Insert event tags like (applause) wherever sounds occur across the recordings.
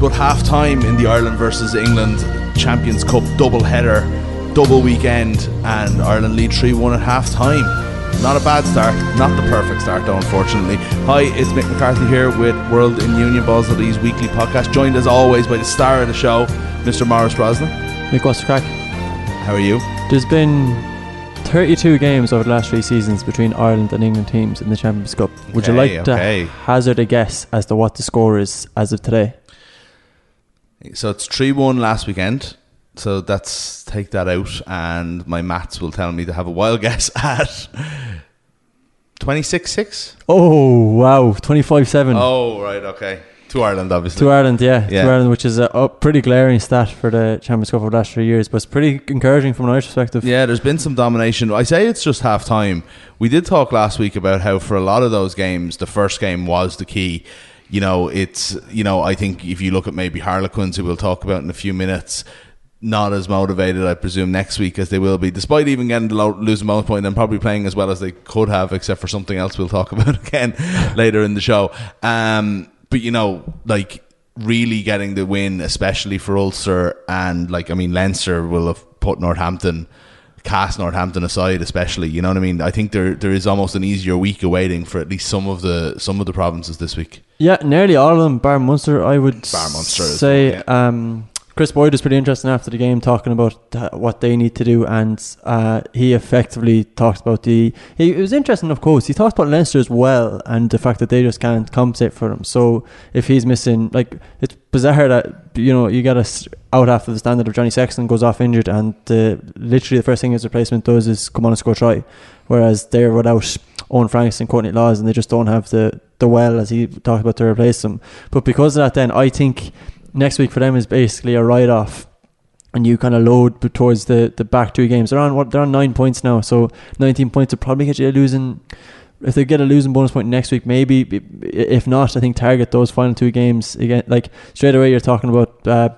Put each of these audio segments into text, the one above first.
but half time in the Ireland versus England Champions Cup double header, double weekend, and Ireland lead 3 1 at half time. Not a bad start, not the perfect start though, unfortunately. Hi, it's Mick McCarthy here with World in Union Balls of Lee's weekly podcast, joined as always by the star of the show, Mr. Morris Brosnan. Mick, what's the crack? How are you? There's been 32 games over the last three seasons between Ireland and England teams in the Champions Cup. Would you like okay. to hazard a guess as to what the score is as of today? So it's 3 1 last weekend. So that's take that out, and my maths will tell me to have a wild (laughs) guess at 26 6. Oh, wow. 25 7 Oh, right, okay. To Ireland, obviously. to Ireland, yeah. Yeah. To Ireland, which is a, a pretty glaring stat for the Champions Cup over the last three years, but it's pretty encouraging from an Irish perspective. Yeah, there's been some domination. I say it's just half time. We did talk last week about how for a lot of those games, the first game was the key. You know, it's you know, I think if you look at maybe Harlequins, who we'll talk about in a few minutes, not as motivated, I presume, next week as they will be, despite even getting the lo- losing bonus point and probably playing as well as they could have, except for something else we'll talk (laughs) about again (laughs) later in the show. Um, but you know, like really getting the win, especially for Ulster and like I mean Leinster will have put Northampton cast Northampton aside, especially. You know what I mean? I think there there is almost an easier week awaiting for at least some of the some of the provinces this week. Yeah, nearly all of them, bar Munster, I would Bar Munster say. well, um, Chris Boyd was pretty interesting after the game, talking about uh, what they need to do, and uh, he effectively talked about the. He, it was interesting, of course. He talked about Leinster as well, and the fact that they just can't compensate for him. So if he's missing, like it's bizarre that you know you get us out after the standard of Johnny Sexton goes off injured, and the, literally the first thing his replacement does is come on and score a try, whereas they're without Owen Franks and Courtney Lawes, and they just don't have the the well as he talked about to replace them. But because of that, then I think next week for them is basically a write off. And you kind of load towards the, the back two games. They're on what they're on nine points now, so nineteen points will probably get you losing. If they get a losing bonus point next week, maybe. If not, I think target those final two games again. Like straight away, you're talking about uh,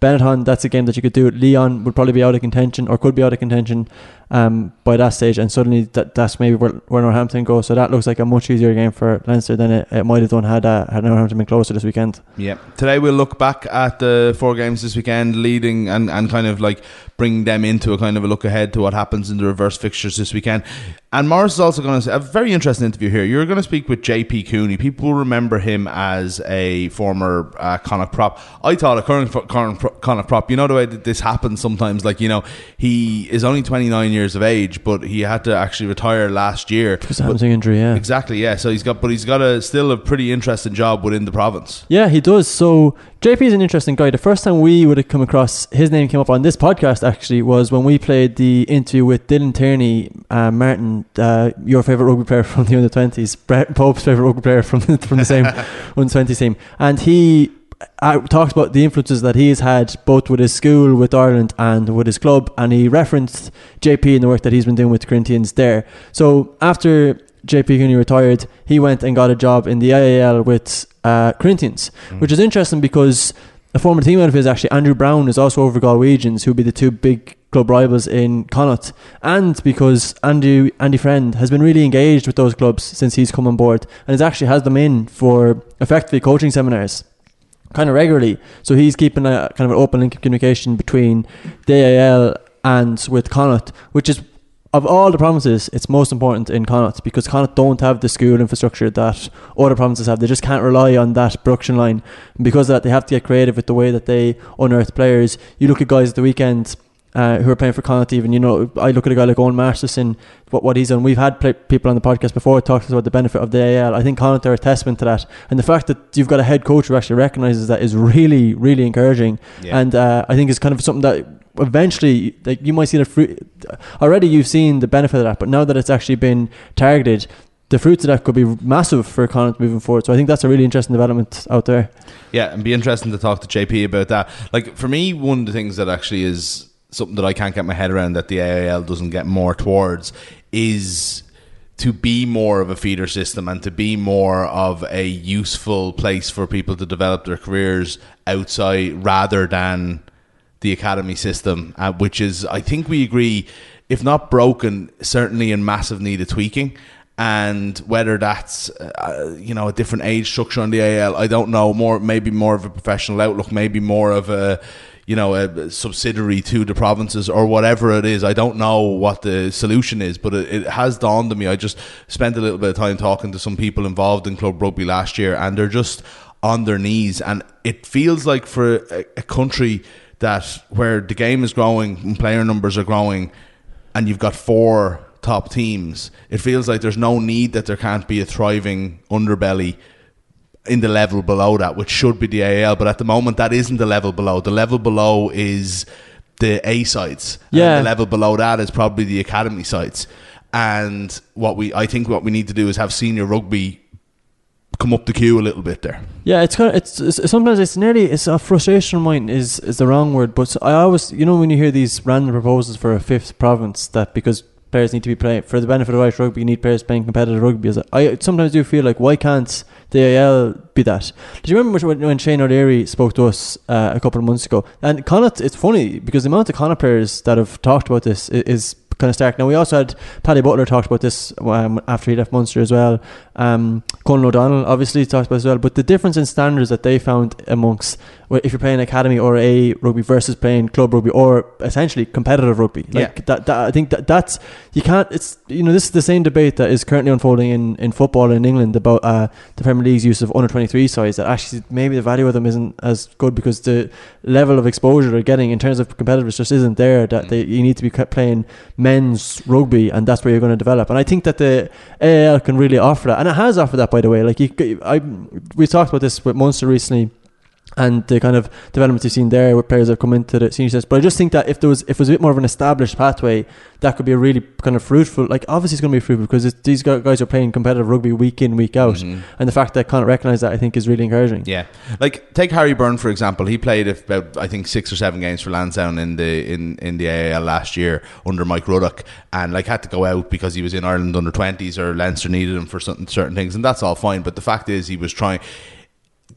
Benetton. That's a game that you could do. Lyon would probably be out of contention or could be out of contention um, by that stage, and suddenly that, that's maybe where, where Northampton go. So that looks like a much easier game for Leinster than it, it might have done had uh, had Northampton been closer this weekend. Yeah. Today we'll look back at the four games this weekend, leading and, and kind of like bring them into a kind of a look ahead to what happens in the reverse fixtures this weekend. And Morris is also going to say a very interesting interview here. You're going to speak with JP Cooney. People remember him as a former uh, Connacht prop. I thought a current Connacht prop. You know the way that this happens sometimes. Like you know, he is only 29 years of age, but he had to actually retire last year. Because hamstring injury, yeah. Exactly, yeah. So he's got, but he's got a still a pretty interesting job within the province. Yeah, he does. So JP is an interesting guy. The first time we would have come across his name came up on this podcast actually was when we played the interview with Dylan Tierney, uh, Martin, uh, your favorite rugby player (laughs) from the under twenties, Brett Pope's favorite rugby player from the, from the same (laughs) under twenties team, and he. Uh talked about the influences that he's had both with his school, with Ireland, and with his club, and he referenced JP in the work that he's been doing with the Corinthians there. So after JP Cooney retired, he went and got a job in the IAL with uh, Corinthians, which is interesting because a former teammate of his, actually Andrew Brown, is also over Galwegians, who'll be the two big club rivals in Connacht, and because Andy Andy Friend has been really engaged with those clubs since he's come on board, and has actually has them in for effectively coaching seminars kind of regularly. So he's keeping a kind of an open link of communication between AIL and with Connacht, which is of all the provinces, it's most important in Connacht because Connacht don't have the school infrastructure that other provinces have. They just can't rely on that production line. And because of that, they have to get creative with the way that they unearth players. You look at guys at the weekend uh, who are playing for Connacht even, you know, I look at a guy like Owen Masterson, what, what he's done. We've had play, people on the podcast before talk to us about the benefit of the AL. I think Connacht are a testament to that. And the fact that you've got a head coach who actually recognises that is really, really encouraging. Yeah. And uh, I think it's kind of something that eventually, like you might see the fruit. Already you've seen the benefit of that, but now that it's actually been targeted, the fruits of that could be massive for Connacht moving forward. So I think that's a really interesting development out there. Yeah, and be interesting to talk to JP about that. Like for me, one of the things that actually is something that I can't get my head around that the AIL doesn't get more towards is to be more of a feeder system and to be more of a useful place for people to develop their careers outside rather than the academy system, uh, which is, I think we agree, if not broken, certainly in massive need of tweaking. and whether that's uh, you know a different age structure on the AL, I don't know. More maybe more of a professional outlook, maybe more of a you know a subsidiary to the provinces or whatever it is. I don't know what the solution is, but it, it has dawned on me. I just spent a little bit of time talking to some people involved in club rugby last year, and they're just on their knees, and it feels like for a, a country that where the game is growing and player numbers are growing, and you've got four top teams, it feels like there's no need that there can't be a thriving underbelly in the level below that, which should be the AL. But at the moment, that isn't the level below. The level below is the A sites. Yeah. And the level below that is probably the academy sites. And what we, I think, what we need to do is have senior rugby come up the queue a little bit there. Yeah, it's kind of it's, it's sometimes it's nearly it's a frustration of mine is is the wrong word, but I always you know when you hear these random proposals for a fifth province that because players need to be playing for the benefit of Irish rugby, you need players playing competitive rugby. As I sometimes do feel like why can't the AL be that? Do you remember when, when Shane O'Leary spoke to us uh, a couple of months ago? And Connacht, it's funny because the amount of Connacht players that have talked about this is, is kind of stark. Now we also had Paddy Butler talked about this um, after he left Munster as well. Um, Colin O'Donnell obviously talked about as well. But the difference in standards that they found amongst if you're playing academy or a rugby versus playing club rugby or essentially competitive rugby, like Yeah. that, that I think that that's you can't. It's you know this is the same debate that is currently unfolding in, in football in England about uh, the Premier League's use of under twenty three sides. That actually maybe the value of them isn't as good because the level of exposure they're getting in terms of competitiveness just isn't there. That they, you need to be kept playing men's rugby, and that's where you're going to develop. And I think that the AAL can really offer that, and it has offered that by the way. Like you, I we talked about this with Munster recently and the kind of developments you've seen there where players have come into the senior sets. But I just think that if there was if it was a bit more of an established pathway, that could be a really kind of fruitful. Like obviously it's going to be fruitful because it's, these guys are playing competitive rugby week in week out, Mhm. and the fact that Connacht recognise that I think is really encouraging. Yeah, like take Harry Byrne for example. He played about I think six or seven games for Lansdowne in the in, in the AAL last year under Mike Ruddock, and like had to go out because he was in Ireland under twenties or Leinster needed him for certain certain things, and that's all fine. But the fact is, he was trying.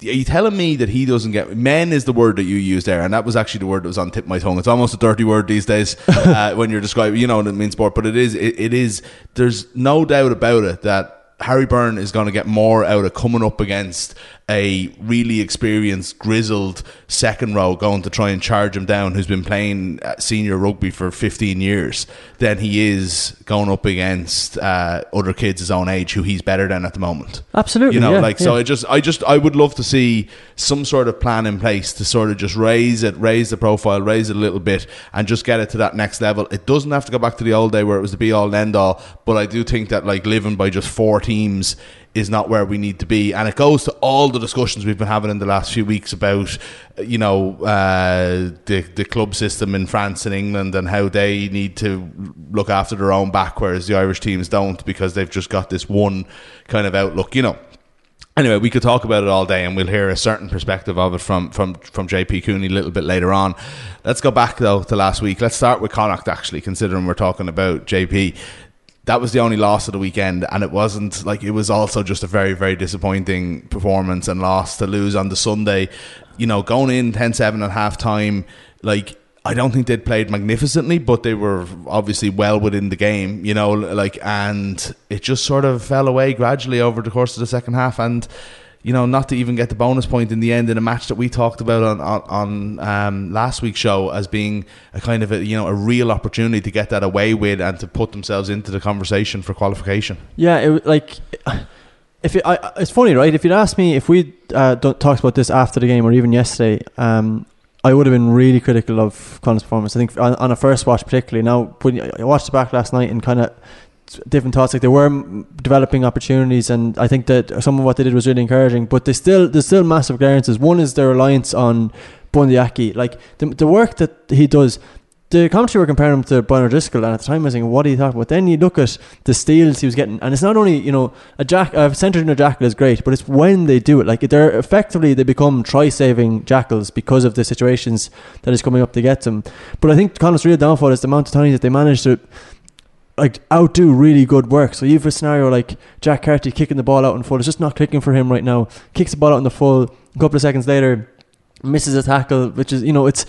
Are you telling me that he doesn't get men is the word that you use there, and that was actually the word that was on tip of my tongue. It's almost a dirty word these days (laughs) uh, when you're describing, you know, what it means sport, but it is. It, it is. There's no doubt about it that Harry Byrne is going to get more out of coming up against a really experienced, grizzled second row going to try and charge him down, who's been playing uh, senior rugby for 15 years, than he is going up against uh, other kids his own age who he's better than at the moment. Absolutely, You know, yeah, like so. I just, I just, I would love to see some sort of plan in place to sort of just raise it, raise the profile, raise it a little bit, and just get it to that next level. It doesn't have to go back to the old day where it was the be all and end all, but I do think that like living by just four teams is not where we need to be, and it goes to all the discussions we've been having in the last few weeks about, you know, uh, the the club system in France and England and how they need to look after their own back, whereas the Irish teams don't because they've just got this one kind of outlook, you know. Anyway, we could talk about it all day, and we'll hear a certain perspective of it from from from JP Cooney a little bit later on. Let's go back though to last week. Let's start with Connacht actually, considering we're talking about JP. That was the only loss of the weekend, and it wasn't like it was also just a very very disappointing performance and loss to lose on the Sunday. You know, going in 10-7 at half time, like I don't think they'd played magnificently, but they were obviously well within the game, you know, like, and it just sort of fell away gradually over the course of the second half. And, you know, not to even get the bonus point in the end in a match that we talked about on, on, on um, last week's show as being a kind of a, you know, a real opportunity to get that away with and to put themselves into the conversation for qualification. Yeah, it like (sighs) if it, I, it's funny, right? If you'd asked me if we uh, talked about this after the game or even yesterday, um, I would have been really critical of Connacht's performance. I think on, on a first watch, particularly. Now, when I watched it back last night and kind of different thoughts, like they were developing opportunities, and I think that some of what they did was really encouraging. But they still there's still massive variances. One is their reliance on Bundee Aki, like the the work that he does. The commentary were comparing him to Brian and at the time I was thinking, what are you talking about? Then you look at the steals he was getting, and it's not only you know a jack, a centered in a jackal is great, but it's when they do it. Like they're effectively they become try-saving jackals because of the situations that is coming up to get them. But I think Connacht's real downfall is the amount of times that they manage to like outdo really good work. So you have a scenario like Jack Carty kicking the ball out in full. It's just not clicking for him right now. Kicks the ball out in the full. A couple of seconds later, misses a tackle, which is you know it's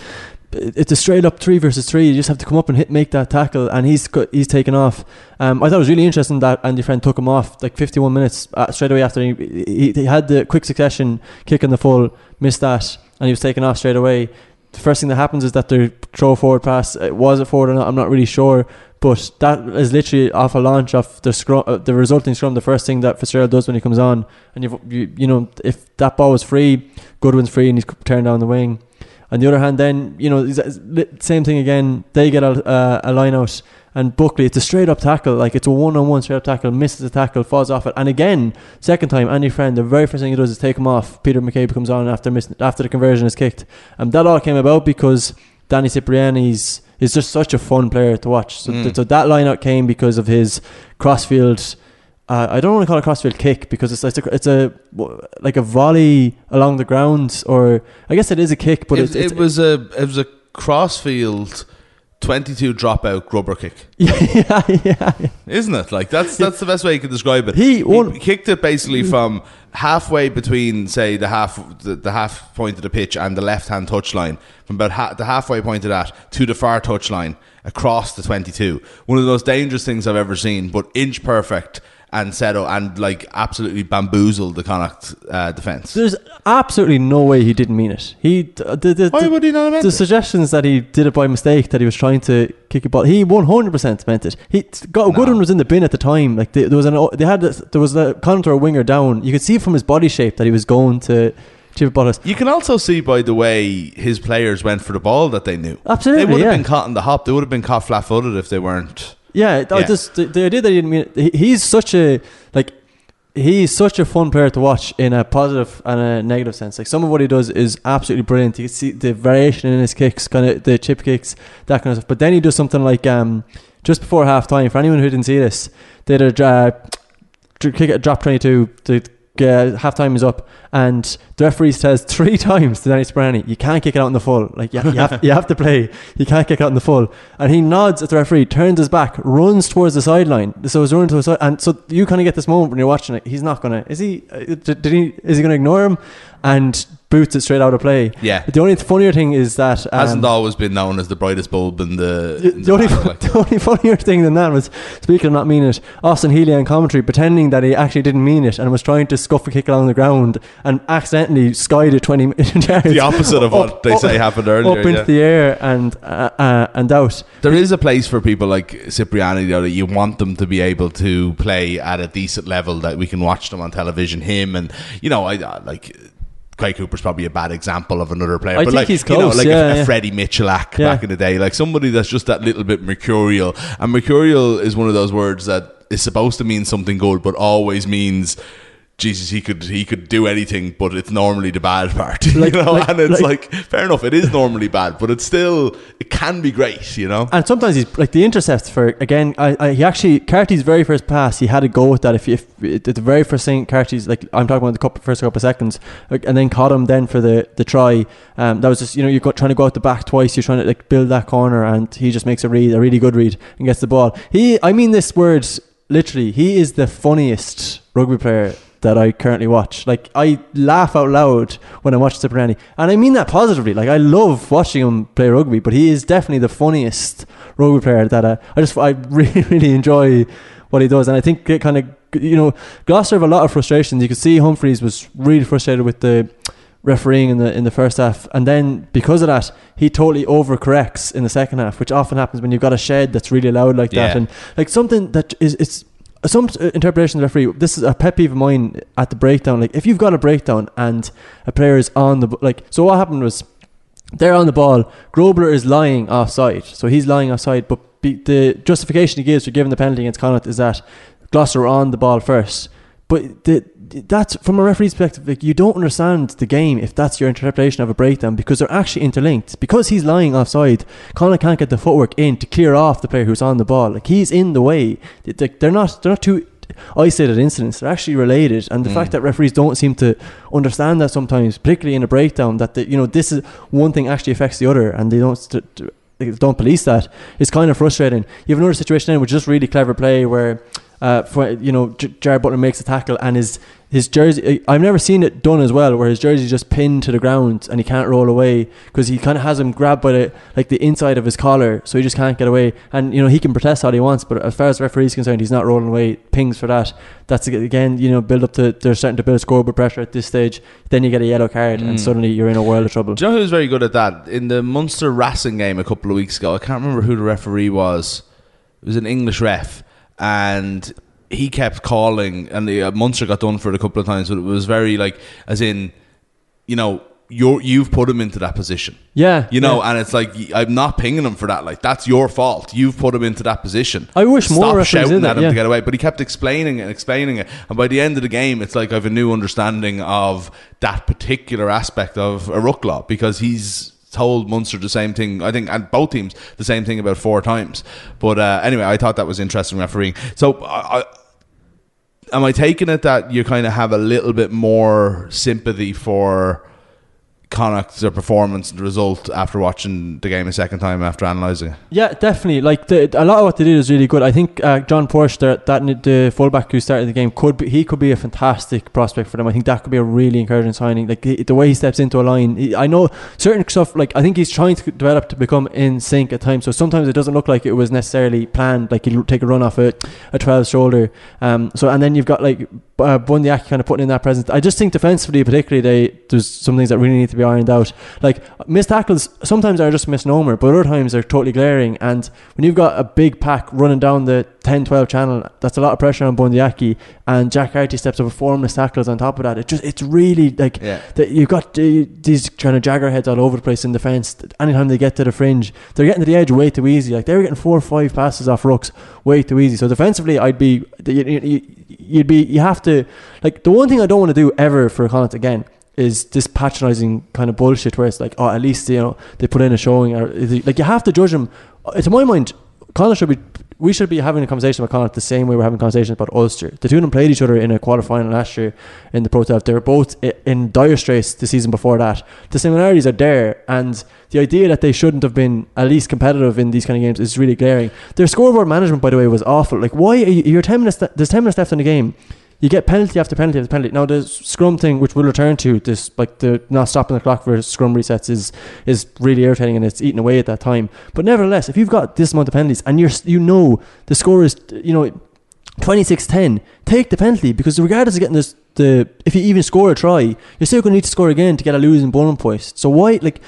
it's a straight up three versus three. You just have to come up and hit, make that tackle, and he's he's taken off. Um, I thought it was really interesting that Andy Friend took him off like 51 minutes uh, straight away after he, he, he had the quick succession kick in the full, missed that, and he was taken off straight away. The first thing that happens is that they throw forward pass. Was it forward or not? I'm not really sure, but that is literally off a launch of the scrum, uh, the resulting scrum. The first thing that Fitzgerald does when he comes on, and you you you know if that ball was free, Goodwin's free and he's turned down the wing on the other hand, then you know same thing again. They get a, uh, a line out, and Buckley it's a straight up tackle, like it's a one on one straight up tackle, misses the tackle, falls off it, and again second time Andy Friend the very first thing he does is take him off. Peter McCabe comes on after missing, after the conversion is kicked, and that all came about because Danny Cipriani's is just such a fun player to watch. So, mm. th- so that line out came because of his crossfield uh, I don't want to call it a crossfield kick because it's it's a, it's a like a volley along the ground, or I guess it is a kick, but it, it was a it was a crossfield. 22 dropout grubber kick. (laughs) yeah, yeah, yeah. Isn't it? Like that's that's the best way you can describe it. He, he kicked it basically mm. from halfway between say the half the, the half point of the pitch and the left hand touch line from about ha- the halfway point of that to the far touch line across the 22. One of the most dangerous things I've ever seen, but inch perfect and settle and like absolutely bamboozled the Connacht uh, defense. There's absolutely no way he didn't mean it. He the, the, why would he not meant the it? suggestions that he did it by mistake that he was trying to kick a ball. He 100 percent meant it. He got no. Goodwin was in the bin at the time. Like they, there was an they had there was a Connacht winger down. You could see from his body shape that he was going to. Chip a bottle. You can also see by the way his players went for the ball that they knew. Absolutely, they would have yeah. been caught in the hop. They would have been caught flat-footed if they weren't yeah, yeah. Just the, the, idea that he didn't mean it, he's such a like he's such a fun player to watch in a positive and a negative sense. Like some of what he does is absolutely brilliant. You can see the variation in his kicks, kind of the chip kicks, that kind of stuff. But then he does something like um, just before half time. For anyone who didn't see this, they did a uh, kick at drop twenty two. The uh, half time is up, and the referee says (laughs) three times to Danny Cipriani, "You can't kick it out in the full. Like you, you, have, you have to play. You can't kick it out in the full." And he nods at the referee, turns his back, runs towards the sideline. So he's running to the side, and so you kind of get this moment when you're watching it. He's not gonna. Is he? Uh, did he? Is he gonna ignore him? And boots it straight out of play. Yeah. The only funnier thing is that um, hasn't always been known as the brightest bulb in the. In the, the, only, like. (laughs) the only funnier thing than that was speaking of not meaning it, Austin Healey on commentary pretending that he actually didn't mean it and was trying to scuff a kick along the ground and accidentally skied it twenty yards. (laughs) the opposite of what up, they say happened earlier. Up into yeah. the air and uh, uh, and out. There is a place for people like Cipriani though that you want them to be able to play at a decent level that we can watch them on television. Him and you know I like Quade Cooper's probably a bad example of another player. I but think like, he's close, you know, like yeah, a, a. Freddie Michalak Yeah. back in the day, like somebody that's just that little bit mercurial. And mercurial is one of those words that is supposed to mean something good, but always means. Jesus, he could he could do anything, but it's normally the bad part, (laughs) Like- you know. like- and it's like- like, fair enough, it is normally bad, but it's still it can be great, you know. And sometimes he's like the intercept for again. I, I he actually Carty's very first pass. He had to go with that. If, if at the very first thing Carty's like I'm talking about the couple, first couple of seconds, like, and then caught him then for the the try. Um, that was just you know you're trying to go out the back twice. You're trying to like build that corner, and he just makes a read, a really good read, and gets the ball. He, I mean this word literally. He is the funniest rugby player that I currently watch. Like I laugh out loud when I watch Cipriani, and I mean that positively. Like I love watching him play rugby, but he is definitely the funniest rugby player that uh, I just I (laughs) really really enjoy what he does, and I think it kind of you know Gloucester have a lot of frustrations. You could see Humphreys was really frustrated with the refereeing in the in the first half, and then because of that, he totally overcorrects in the second half, which often happens when you've got a shed that's really loud like that, and like something that is it's some uh, interpretation of the referee. This is a pet peeve of mine at the breakdown. Like if you've got a breakdown and a player is on the like, so what happened was they're on the ball. Grobler is lying offside, so he's lying offside. But be, the justification he gives for giving the penalty against Connacht is that Gloucester were on the ball first. But the, that's from a referee's perspective. Like you don't understand the game if that's your interpretation of a breakdown because they're actually interlinked. Because he's lying offside, Connacht can't get the footwork in to clear off the player who's on the ball. Like he's in the way. They- they- They're not. They're not two isolated incidents. They're actually related. And the Mm. fact that referees don't seem to understand that sometimes, particularly in a breakdown, that the, you know this is one thing actually affects the other, and they don't. St- t- they don't police that. It's kind of frustrating. You have another situation then, which is just really clever play where uh, for you know J- Jarrad Butler makes a tackle and his his jersey. I've never seen it done as well, where his jersey is just pinned to the ground and he can't roll away because he kind of has him grabbed by the like the inside of his collar, so he just can't get away. And you know he can protest all he wants, but as far as the referee is concerned, he's not rolling away. Pings for that. That's again, you know, build up to they're starting to build scoreboard pressure at this stage. Then you get a yellow card, and Mm. suddenly you're in a world of trouble. Do you know who's very good at that? In the Munster Racing game a couple of weeks ago, I can't remember who the referee was. It was an English ref, and he kept calling, and the uh, Munster got done for it a couple of times, but it was very like, as in, you know, you're you've put him into that position. Yeah, You know, yeah. and it's like I'm not pinging him for that. Like that's your fault. You've put him into that position. I wish Stop more shouting that, at him yeah. to get away. But he kept explaining it and explaining it. And by the end of the game, it's like I have a new understanding of that particular aspect of a ruck law because he's told Munster the same thing. I think and both teams the same thing about four times. But uh, anyway, I thought that was interesting refereeing. So I. I Am I taking it that you kind of have a little bit more sympathy for Connacht's their performance and the result after watching the game a second time after analysing it? Yeah, definitely. Like the, a lot of what they did is really good. I think uh, John Porch, that the fullback who started the game, could be, he could be a fantastic prospect for them. I think that could be a really encouraging signing. Like the, way he steps into a line, he- I know certain stuff. Like I think he's trying to develop to become in sync at times. So sometimes it doesn't look like it was necessarily planned. Like he'll take a run off a a 12 shoulder. Um. So and then you've got like uh, kind of putting in that presence. I just think defensively, particularly, they there's some things that really need to be ironed out. Like missed tackles sometimes are just misnomer, but other times they're totally glaring. And when you've got a big pack running down the 10-12 channel, that's a lot of pressure on Bundee Aki. And Jack Carty steps up with four missed tackles on top of that. It just it's really like Yeah. that you've got uh, these kind of jagger heads all over the place in defence. Anytime they get to the fringe, they're getting to the edge way too easy. Like they were getting four or five passes off rucks way too easy. So defensively, I'd be you, you'd be you have to like the one thing I don't want to do ever for Connacht again is this patronising kind of bullshit where it's like oh at least you know they put in a showing or like you have to judge them. Uh, To my mind, Connacht should be. We should be having a conversation about Connacht the same way we're having conversations about Ulster. The two of them played each other in a quarter final last year in the Pro 12. They were both in dire straits the season before that. The similarities are there, and the idea that they shouldn't have been at least competitive in these kind of games is really glaring. Their scoreboard management, by the way, was awful. Like, why are you, you're ten minutes? There's ten minutes left in the game. You get penalty after penalty after penalty. Now the scrum thing, which we'll return to, this like the not stopping the clock for scrum resets is is really irritating and it's eating away at that time. But nevertheless, if you've got this amount of penalties and you're you know the score is you know 26-10, take the penalty because regardless of getting this the if you even score a try, you're still going to need to score again to get a losing bonus point. So why like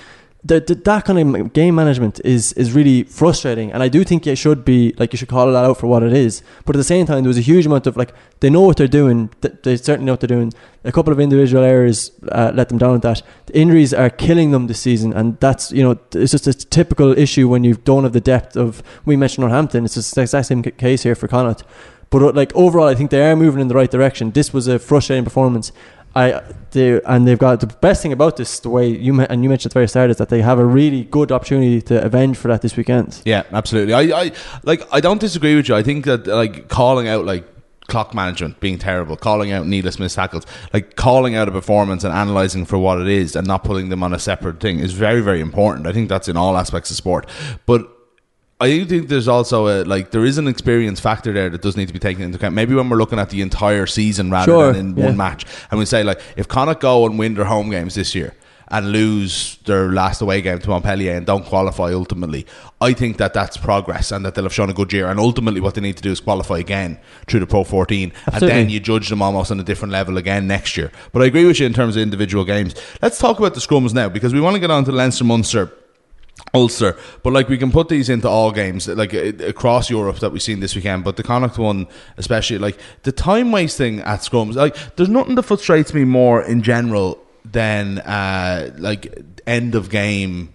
the, the, that kind of game management is is really frustrating, and I do think it should be like you should call it out for what it is. But at the same time, there was a huge amount of like they know what they're doing. They certainly know what they're doing. A couple of individual errors uh, let them down at that. The injuries are killing them this season, and that's you know it's just a typical issue when you don't have the depth of. We mentioned Northampton. It's the exact same case here for Connacht. But uh, like overall, I think they are moving in the right direction. This was a frustrating performance. I they and they've got the best thing about this, the way you and you mentioned at the very start, is that they have a really good opportunity to avenge for that this weekend. Yeah, absolutely. I, I like. I don't disagree with you. I think that like calling out like clock management being terrible, calling out needless missed tackles, like calling out a performance and analysing for what it is, and not putting them on a separate thing is very, very important. I think that's in all aspects of sport, but. I do think there's also a like there is an experience factor there that does need to be taken into account. Maybe when we're looking at the entire season rather Sure, than in yeah. one match, and we say like if Connacht go and win their home games this year and lose their last away game to Montpellier and don't qualify ultimately, I think that that's progress and that they'll have shown a good year. And ultimately, what they need to do is qualify again through the Pro 14, and then you judge them almost on a different level again next year. But I agree with you in terms of individual games. Let's talk about the scrums now because we want to get on to Leinster Munster. Ulster, but like we can put these into all games, like uh, across Europe that we've seen this weekend. But the Connacht one, especially, like the time wasting at scrums, like there's nothing that frustrates me more in general than uh, like end of game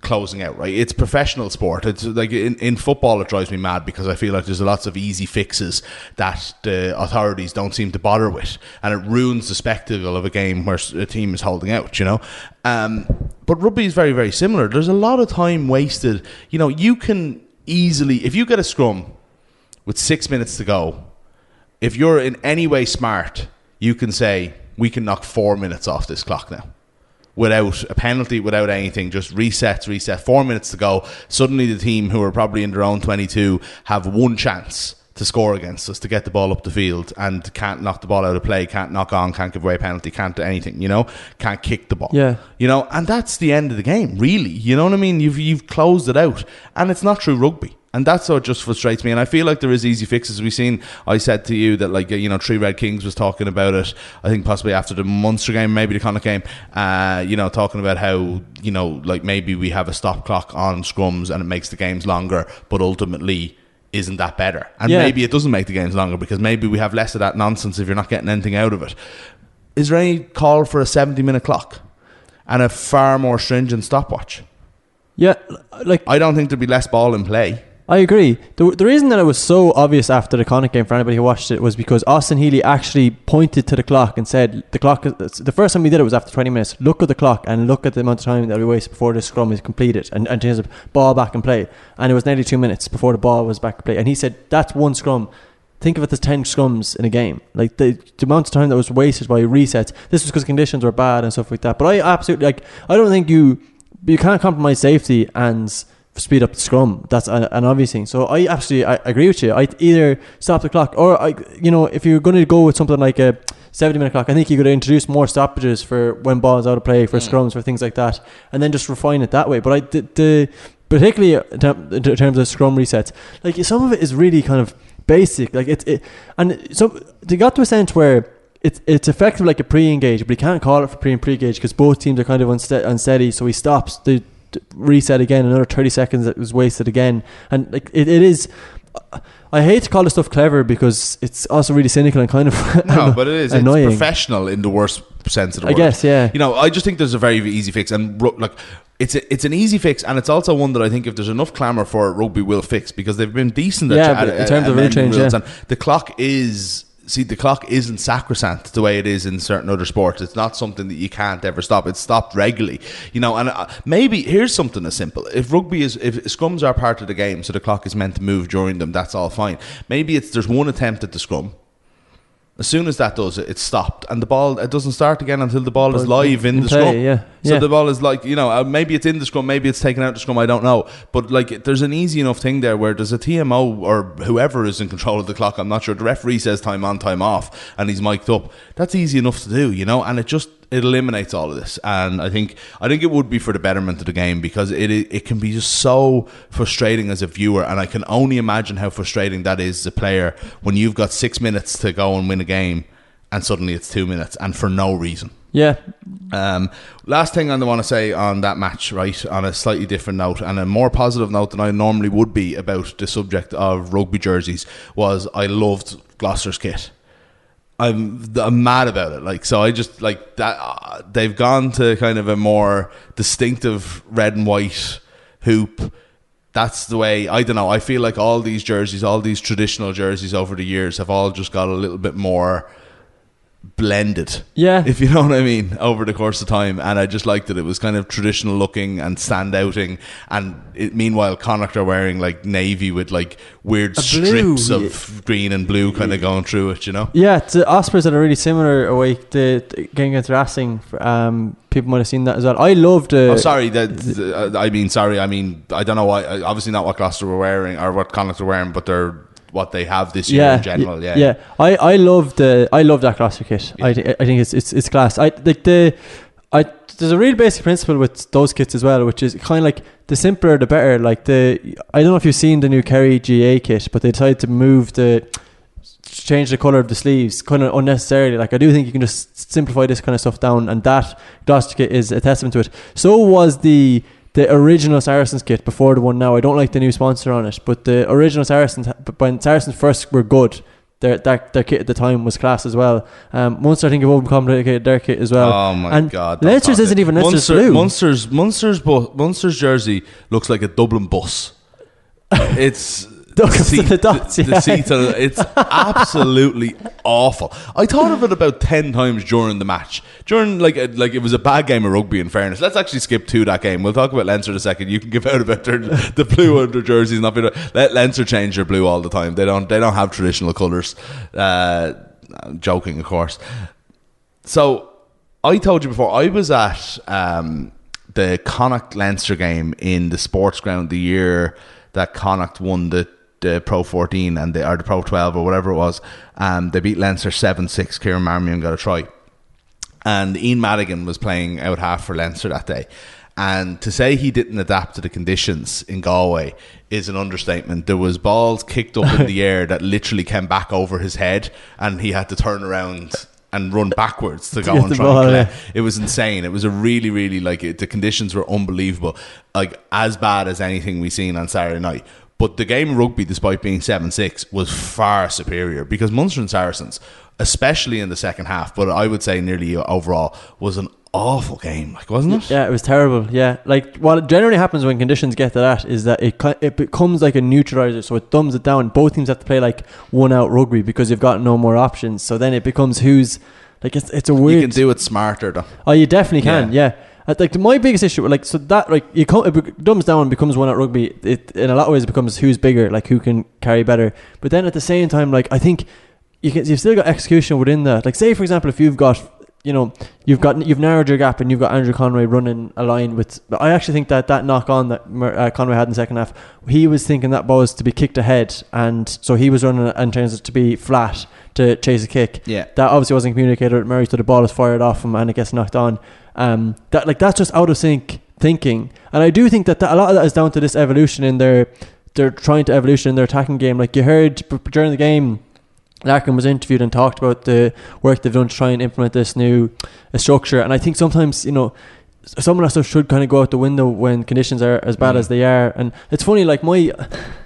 closing out. Right, it's professional sport. It's like in, in football, it drives me mad because I feel like there's lots of easy fixes that the authorities don't seem to bother with, and it ruins the spectacle of a game where a team is holding out. You know. Um, but rugby is very, very similar. There's a lot of time wasted. You know, you can easily, if you get a scrum with six minutes to go, if you're in any way smart, you can say, we can knock four minutes off this clock now. Without a penalty, without anything, just resets, reset. Four minutes to go. Suddenly, the team who are probably in their own 22 have one chance to score against us, to get the ball up the field, and can't knock the ball out of play, can't knock on, can't give away a penalty, can't do anything, you know, can't kick the ball. Yeah. You know, and that's the end of the game, really. You know what I mean? You've you've closed it out. And it's not true rugby. And that's what just frustrates me. And I feel like there is easy fixes. We've seen, I said to you that, like, you know, Three Red Kings was talking about it, I think possibly after the Munster game, maybe the Connacht game, uh, you know, talking about how, you know, like maybe we have a stop clock on scrums and it makes the games longer, but ultimately isn't that better? And Yeah. maybe it doesn't make the games longer because maybe we have less of that nonsense if you're not getting anything out of it. Is there any call for a 70 minute clock and a far more stringent stopwatch? Yeah, like I don't think there'd be less ball in play. I agree. The, the reason that it was so obvious after the Connacht game for anybody who watched it was because Austin Healey actually pointed to the clock and said, "The clock." Is, the first time we did it was after 20 minutes. Look at the clock and look at the amount of time that we waste before the scrum is completed and and change the ball back in play. And it was nearly two minutes before the ball was back in play. And he said, "That's one scrum." Think of it as 10 scrums in a game. Like the, the amount of time that was wasted by resets. This was because conditions were bad and stuff like that. But I absolutely, like, I don't think you, you can't compromise safety and speed up the scrum. That's an, an obvious thing. So I absolutely I agree with you. I either stop the clock or I, you know, if you're going to go with something like a 70 minute clock, I think you could introduce more stoppages for when balls out of play, for mm. scrums, for things like that, and then just refine it that way. But I the, the particularly in terms of scrum resets, like some of it is really kind of basic. Like it's it, and so they got to a sense where. It's, it's effective like a pre-engage, but he can't call it for pre and pre-engage because both teams are kind of unste- unsteady. So he stops the reset again. Another thirty seconds that was wasted again, and like it, it is. I hate to call this stuff clever because it's also really cynical and kind of (laughs) No, but it is. annoying. It's professional in the worst sense of the I word. guess, yeah. You know, I just think there's a very easy fix, and ru- like it's a, it's an easy fix, and it's also one that I think if there's enough clamour for it, rugby will fix because they've been decent. Yeah, at, in terms at of amending yeah. and the clock is. See, the clock isn't sacrosanct the way it is in certain other sports. It's not something that you can't ever stop. It's stopped regularly, you know. And uh, maybe here's something as simple: if rugby is, if scrums are part of the game, so the clock is meant to move during them, that's all fine. Maybe it's there's one attempt at the scrum, as soon as that does it, it's stopped, and the ball it doesn't start again until the ball is live in, in the play, scrum. yeah, So yeah. the ball is like you know uh, maybe it's in the scrum, maybe it's taken out the scrum. I don't know, but like there's an easy enough thing there where there's a TMO or whoever is in control of the clock. I'm not sure. The referee says time on, time off, and he's mic'd up. That's easy enough to do, you know, and it just it eliminates all of this. And I think I think it would be for the betterment of the game because it it, can be just so frustrating as a viewer, and I can only imagine how frustrating that is as a player when you've got six minutes to go and win a game. And suddenly it's two minutes, and for no reason. Yeah, Um, last thing I want to say on that match, right, on a slightly different note and a more positive note than I normally would be about the subject of rugby jerseys, was I loved Gloucester's kit. I'm I'm mad about it. Like so, I just like that. Uh, they've gone to kind of a more distinctive red and white hoop. That's the way. I don't know. I feel like all these jerseys, all these traditional jerseys over the years, have all just got a little bit more blended yeah. if you know what I mean, over the course of time. And I just liked that it was kind of traditional looking and stand standouting. And it, meanwhile, Connacht are wearing like navy with like weird A blue, strips of green and blue kind of going through it, you know? Yeah, the Ospreys had a really similar away the, the game against Racing. Um, people might have seen that as well. I loved. Uh, oh, sorry. That, th- I mean, sorry. I mean, I don't know why. Obviously, not what Gloucester were wearing or what Connacht were wearing, but they're what they have this year yeah, in general. Yeah. yeah. I I love the I love that Gloucester kit. I thi- I think it's it's it's class. I like the I there's a real basic principle with those kits as well, which is kind of like the simpler the better. Like the I don't know if you've seen the new Kerry GA kit, but they decided to move the change the color of the sleeves kind of unnecessarily. Like I do think you can just simplify this kind of stuff down, and that Gloucester kit is a testament to it. So was the the original Saracens kit before the one now. I don't like the new sponsor on it, but the original Saracens, but when Saracens first were good, their that their kit at the time was class as well. Um, Munster I think have overcomplicated their kit as well. Oh my and god! don't Leinster's isn't it. even Leinster's Munster, blue. Munster's Munster's bu- Munster's jersey looks like a Dublin bus. (laughs) It's Dots the and the dots, the, the seats are- it's absolutely awful. I thought of it about ten times during the match. During like a, like it was a bad game of rugby. In fairness, let's actually skip to that game. We'll talk about Leinster in a second. You can give out about their, the blue under jerseys. Not being, let Leinster change their blue all the time. They don't. They don't have traditional colours. Uh, joking, of course. So I told you before I was at um, the Connacht Leinster game in the sports ground the year that Connacht won the the Pro 14 and they or the Pro 12 or whatever it was. Um, they beat Leinster 7 6. Kieran Marmion got a try. And Ian Madigan was playing out half for Leinster that day. And to say he didn't adapt to the conditions in Galway is an understatement. There was balls kicked up in the (laughs) air that literally came back over his head, and he had to turn around and run backwards to go (laughs) and try ball, and collect. yeah. It was insane. It was a really, really like it, the conditions were unbelievable, like as bad as anything we've seen on Saturday night. But the game of rugby, despite being seven six, was far superior because Munster and Saracens, especially in the second half, but I would say nearly overall, was an awful game. Like wasn't it? Yeah, it was terrible. Yeah, like what generally happens when conditions get to that is that it it becomes like a neutralizer, so it dumbs it down. Both teams have to play like one out rugby because you've got no more options. So then it becomes who's like it's it's a weird. You can do it smarter though. oh, you definitely can. Yeah. Uh, Like my biggest issue, like so that like you come, it dumbs down and becomes one out rugby. It in a lot of ways becomes who's bigger, like who can carry better. But then at the same time, like I think you can you've still got execution within that. Like say for example, if you've got you know you've got you've narrowed your gap and you've got Andrew Conway running a line with. I actually think that that knock on that Mer- uh, Conway had in the second half, he was thinking that ball was to be kicked ahead, and so he was running and in it to be flat to chase a kick. Yeah. That obviously wasn't communicated with Murray, so the ball is fired off him and it gets knocked on. Um, that like that's just out of sync thinking, and I do think that, that a lot of that is down to this evolution in their they're trying to evolution in their attacking game. Like you heard during the game, Larkham was interviewed and talked about the work they've done to try and implement this new uh, structure. And I think sometimes you know some of that stuff should kind of go out the window when conditions are as bad Mm. as they are. And it's funny, like my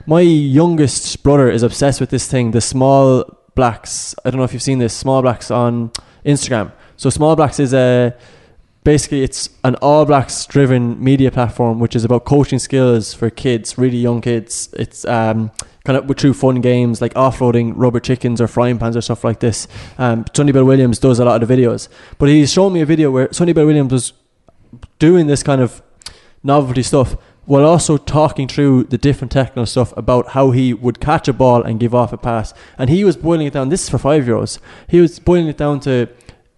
my youngest brother is obsessed with this thing, the small blacks. I don't know if you've seen this small blacks on Instagram. So small blacks is a basically it's an all blacks driven media platform which is about coaching skills for kids really young kids. It's um kind of through fun games like offloading rubber chickens or frying pans or stuff like this. Um Sonny Bill Williams does a lot of the videos. But he's shown me a video where Sonny Bill Williams was doing this kind of novelty stuff while also talking through the different technical stuff about how he would catch a ball and give off a pass. And he was boiling it down this is for five year olds he was boiling it down to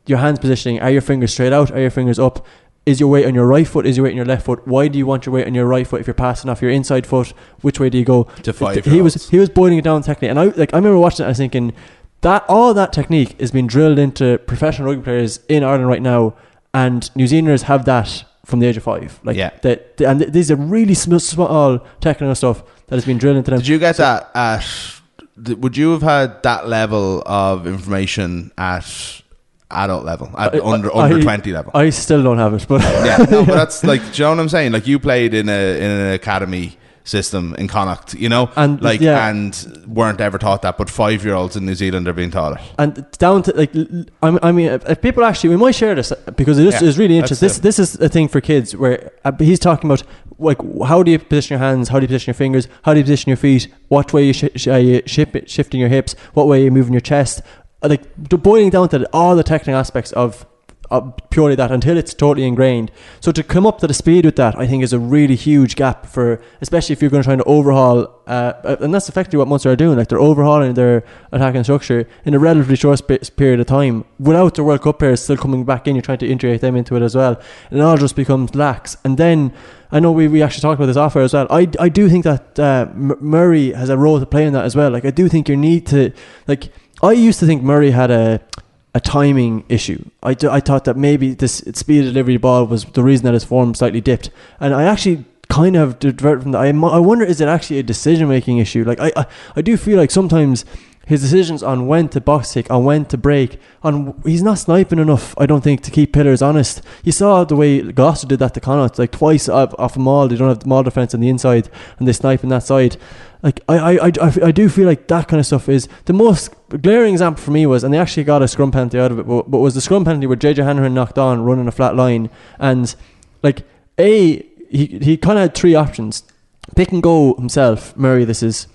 your hands positioning. Are your fingers straight out? Are your fingers up? Is your weight on your right foot? Is your weight on your left foot? Why do you want your weight on your right foot if you're passing off your inside foot? Which way do you go? To five He was he was boiling it down technically, and I like I remember watching it. I was thinking that all that technique is being drilled into professional rugby players in Ireland right now, and New Zealanders have that from the age of five. Like Yeah. that, and th- these are really sm- small technical stuff that has been drilled into them. Did you get that at? Would you have had that level of information at adult level, at I- under I- under twenty level? I still don't have it, but yeah, no, but (laughs) that's like, do you know what I'm saying? Like you played in a in an academy system in Connacht, you know, And, like yeah. and weren't ever taught that, but five year olds in New Zealand are being taught it. and down to like I mean, if if people actually we might share this uh, because this Yeah, is really interesting. This this is a thing for kids where uh, he's talking about like how do you position your hands, how do you position your fingers, how do you position your feet, what way you sh- sh- are you ship- shifting your hips, what way are you moving your chest, like boiling down to all the technical aspects of. of purely that until it's totally ingrained. So to come up to the speed with that, I think is a really huge gap for, especially if you're going to try to overhaul, uh, uh, and that's effectively what Munster are doing. Like they're overhauling their attacking structure in a relatively short sp- period of time, without the World Cup players still coming back in. You're trying to integrate them into it as well, and it all just becomes lax. And then I know we, we actually talked about this offer as well. I, I do think that uh, M- Murray has a role to play in that as well. Like I do think you need to like. I used to think Murray had a a timing issue. I, d- I thought that maybe this speed of delivery ball was the reason that his form slightly dipped, and I actually kind of diverted from that. I, I wonder is it actually a decision making issue? Like I, I I do feel like sometimes his decisions on when to box kick, on when to break, on he's not sniping enough. I don't think to keep pillars honest. You saw the way Gloucester did that to Connacht, like twice uh, off, off a maul. They don't have the maul defense on the inside, and they snipe on that side. Like I, I, I, I- do feel like that kind of stuff is the most glaring example for me was, and they actually got a scrum penalty out of it, but, but was the scrum penalty where JJ Hanrahan knocked on running a flat line, and like a he he kind of had three options: pick and go himself. Murray, this is.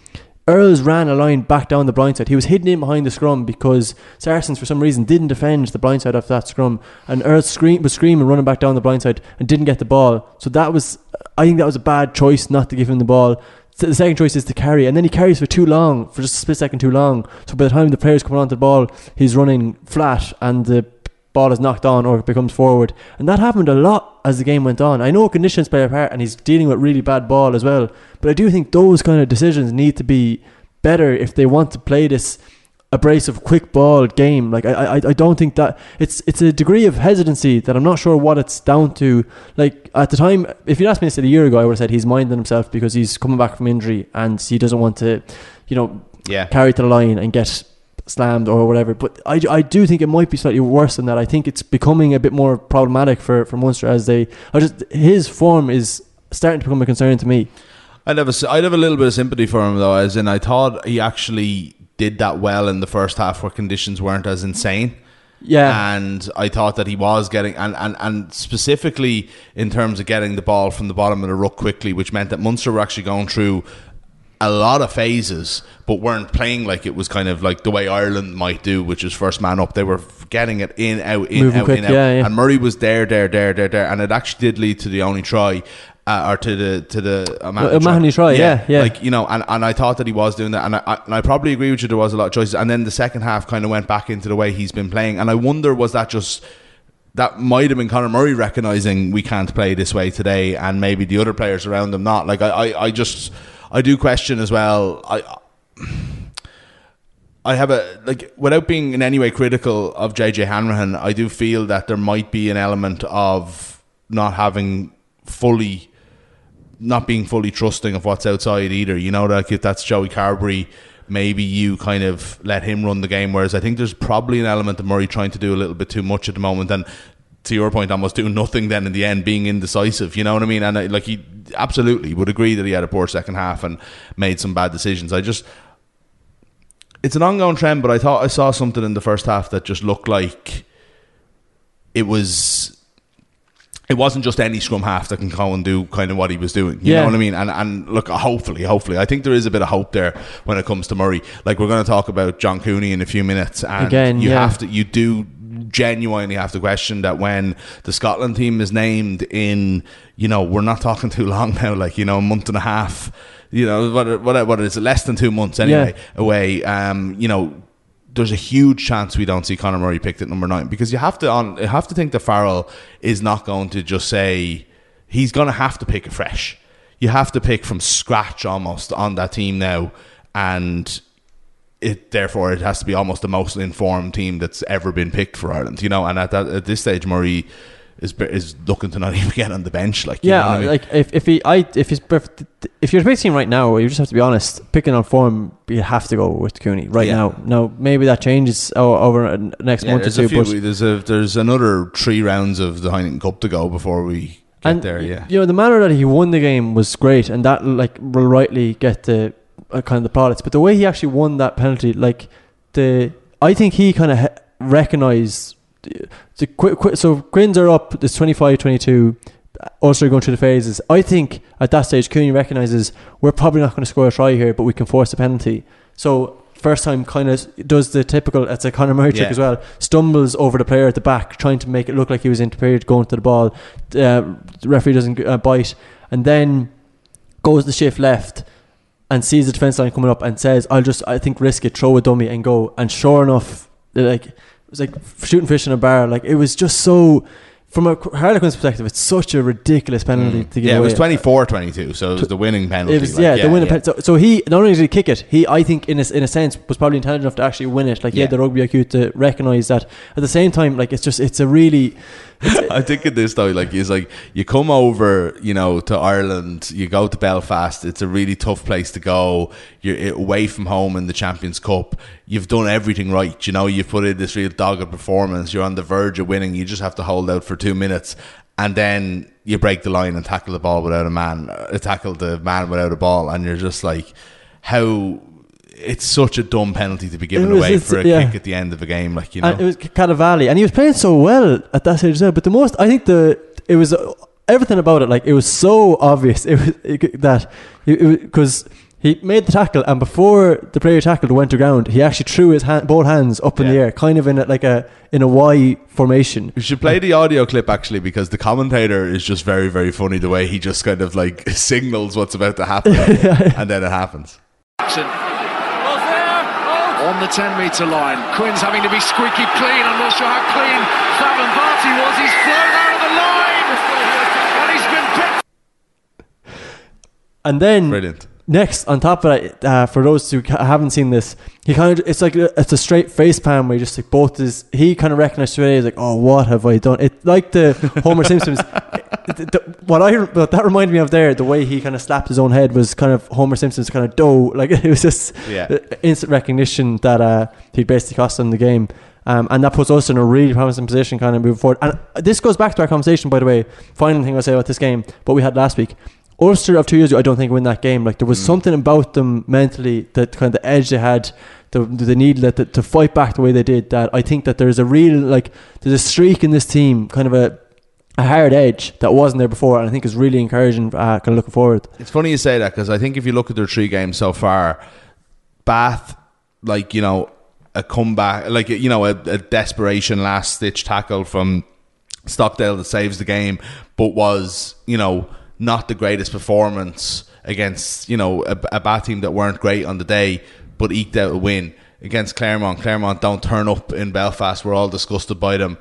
Earls ran a line back down the blind side. He was hidden in behind the scrum because Saracens, for some reason, didn't defend the blind side of that scrum. And Earls scream, was screaming, running back down the blind side, and didn't get the ball. So that was, I think that was a bad choice not to give him the ball. So the second choice is to carry, and then he carries for too long, for just a split second too long. So by the time the player's coming onto the ball, he's running flat, and the ball is knocked on or it becomes forward. And that happened a lot as the game went on. I know conditions play a part and he's dealing with really bad ball as well. But I do think those kind of decisions need to be better if they want to play this abrasive quick ball game. Like I, I, I don't think that it's it's a degree of hesitancy that I'm not sure what it's down to. Like at the time, if you'd asked me this a year ago, I would have said he's minding himself because he's coming back from injury and he doesn't want to, you know, Yeah. carry to the line and get slammed or whatever. But I, I do think it might be slightly worse than that. I think it's becoming a bit more problematic for, for Munster as they. I just his form is starting to become a concern to me. I'd have a, I'd have a little bit of sympathy for him though, as in I thought he actually did that well in the first half where conditions weren't as insane. Yeah, And I thought that he was getting, and, and, and specifically in terms of getting the ball from the bottom of the ruck quickly, which meant that Munster were actually going through a lot of phases, but weren't playing like it was kind of like the way Ireland might do, which is first man up. They were getting it in, out, in, Moving out, quick, in, out. yeah, yeah. And Murray was there, there, there, there, there, and it actually did lead to the only try. Uh, or to the to the Uh, O'Mahony try, yeah, yeah. Like you know, and, and I thought that he was doing that, and I, I and I probably agree with you. There was a lot of choices, and then the second half kind of went back into the way he's been playing, and I wonder was that just that might have been Conor Murray recognizing we can't play this way today, and maybe the other players around him not. Like I, I, I just I do question as well. I. I have a like without being in any way critical of JJ Hanrahan, I do feel that there might be an element of not having fully not being fully trusting of what's outside either. You know, like if that's Joey Carbery, maybe you kind of let him run the game. Whereas I think there's probably an element of Murray trying to do a little bit too much at the moment, and to your point, almost doing nothing. Then in the end, being indecisive. You know what I mean? And I, like he absolutely would agree that he had a poor second half and made some bad decisions. I just. It's an ongoing trend, but I thought I saw something in the first half that just looked like it was it wasn't just any scrum half that can go and do kind of what he was doing. You Yeah. know what I mean? And and look, hopefully, hopefully, I think there is a bit of hope there when it comes to Murray. Like we're going to talk about John Cooney in a few minutes, and Again, you yeah. have to, you do genuinely have to question that when the Scotland team is named in, you know, we're not talking too long now, like you know, a month and a half. You know, what what what is it? Less than two months anyway away. Um, you know, there's a huge chance we don't see Conor Murray picked at number nine because you have to on you have to think that Farrell is not going to just say he's going to have to pick afresh. You have to pick from scratch almost on that team now, and it therefore it has to be almost the most informed team that's ever been picked for Ireland. You know, and at that at this stage, Murray is is looking to not (laughs) even get on the bench. Like you yeah. I mean? Like if, if he, I, if he's, if, if you're picking right now, you just have to be honest. Picking on form, you have to go with Cooney right Yeah. now. Now maybe that changes over next Yeah, month or two. few, but there's a there's another three rounds of the Heineken Cup to go before we get and there. Yeah, you know the manner that he won the game was great, and that like will rightly get the uh, kind of the plaudits. But the way he actually won that penalty, like the, I think he kind of recognized the, the qu- qu- so Quins are up. It's 25-22. Ulster are going through the phases. I think at that stage, Cooney recognizes we're probably not going to score a try here, but we can force a penalty. So first time kind of does the typical. It's a Conor Murray trick Yeah. as well. Stumbles over the player at the back, trying to make it look like he was interfered going to the ball. Uh, the referee doesn't uh, bite, and then goes the shift left and sees the defense line coming up and says, "I'll just, I think, risk it, throw a dummy and go." And sure enough, they're like was like shooting fish in a bar. Like it was just so. From a Harlequin's perspective, it's such a ridiculous penalty to give Mm. yeah, it was 24-22, so it was the winning penalty. It was like, yeah, the winning penalty. So, so he not only did he kick it, he I think in a, in a sense was probably intelligent enough to actually win it. Like he had Yeah. the rugby IQ to recognise that. At the same time, like it's just it's a really (laughs) I think of this though, like is like you come over, you know, to Ireland, you go to Belfast. It's a really tough place to go. You're away from home in the Champions Cup. You've done everything right. You know, you've put in this real dogged performance. You're on the verge of winning. You just have to hold out for two minutes, and then you break the line and tackle the ball without a man, uh, tackle the man without a ball, and you're just like, how. It's such a dumb penalty to be given was- away for a yeah. kick at the end of a game, like you know. And it was Cadavalli, and he was playing so well at that stage as well. But the most, I think the it was uh, everything about it. Like it was so obvious. (laughs) It was it, that because he made the tackle, and before the player tackled went to ground, he actually threw his hand, both hands up in the air, kind of in a, like a in a Y formation. We should play the audio clip actually because the commentator is just very, very funny the way he just kind of like (laughs) signals what's about to happen (laughs) and then it happens. Jackson. Ball's there. On the 10 metre line. Quinn's having to be squeaky clean. I'm not sure how clean Fabian Barty was. He's flown out of the line and he's been picked. And then Brilliant. Next on top of that, uh, for those who haven't seen this, he kind of it's like a, it's a straight face palm where he just like both his he kind of recognized straight away. He's like, oh, what have I done? It like the (laughs) Homer Simpson's. it- the- what I what that reminded me of there, the way he kind of slapped his own head was kind of Homer Simpson's kind of dough. (laughs) Like it was just Yeah. instant recognition that uh, he basically cost them the game. Um, and that puts us in a really promising position kind of moving forward. And this goes back to our conversation, by the way. Final thing I'll say about this game, what we had last week. Ulster of two years ago, I don't think win that game. Like there was Mm. something about them mentally that kind of the edge they had, the the need that to, to fight back the way they did. That I think that there's a real like there's a streak in this team, kind of a a hard edge that wasn't there before, and I think is really encouraging. Uh, kind of looking forward. It's funny you say that because I think if you look at their three games so far, Bath, like you know, a comeback, like you know, a, a desperation last stitch tackle from Stockdale that saves the game, but was you know not the greatest performance against you know a, a Bath team that weren't great on the day, but eked out a win against Clermont. Clermont don't turn up in Belfast. We're all disgusted by them.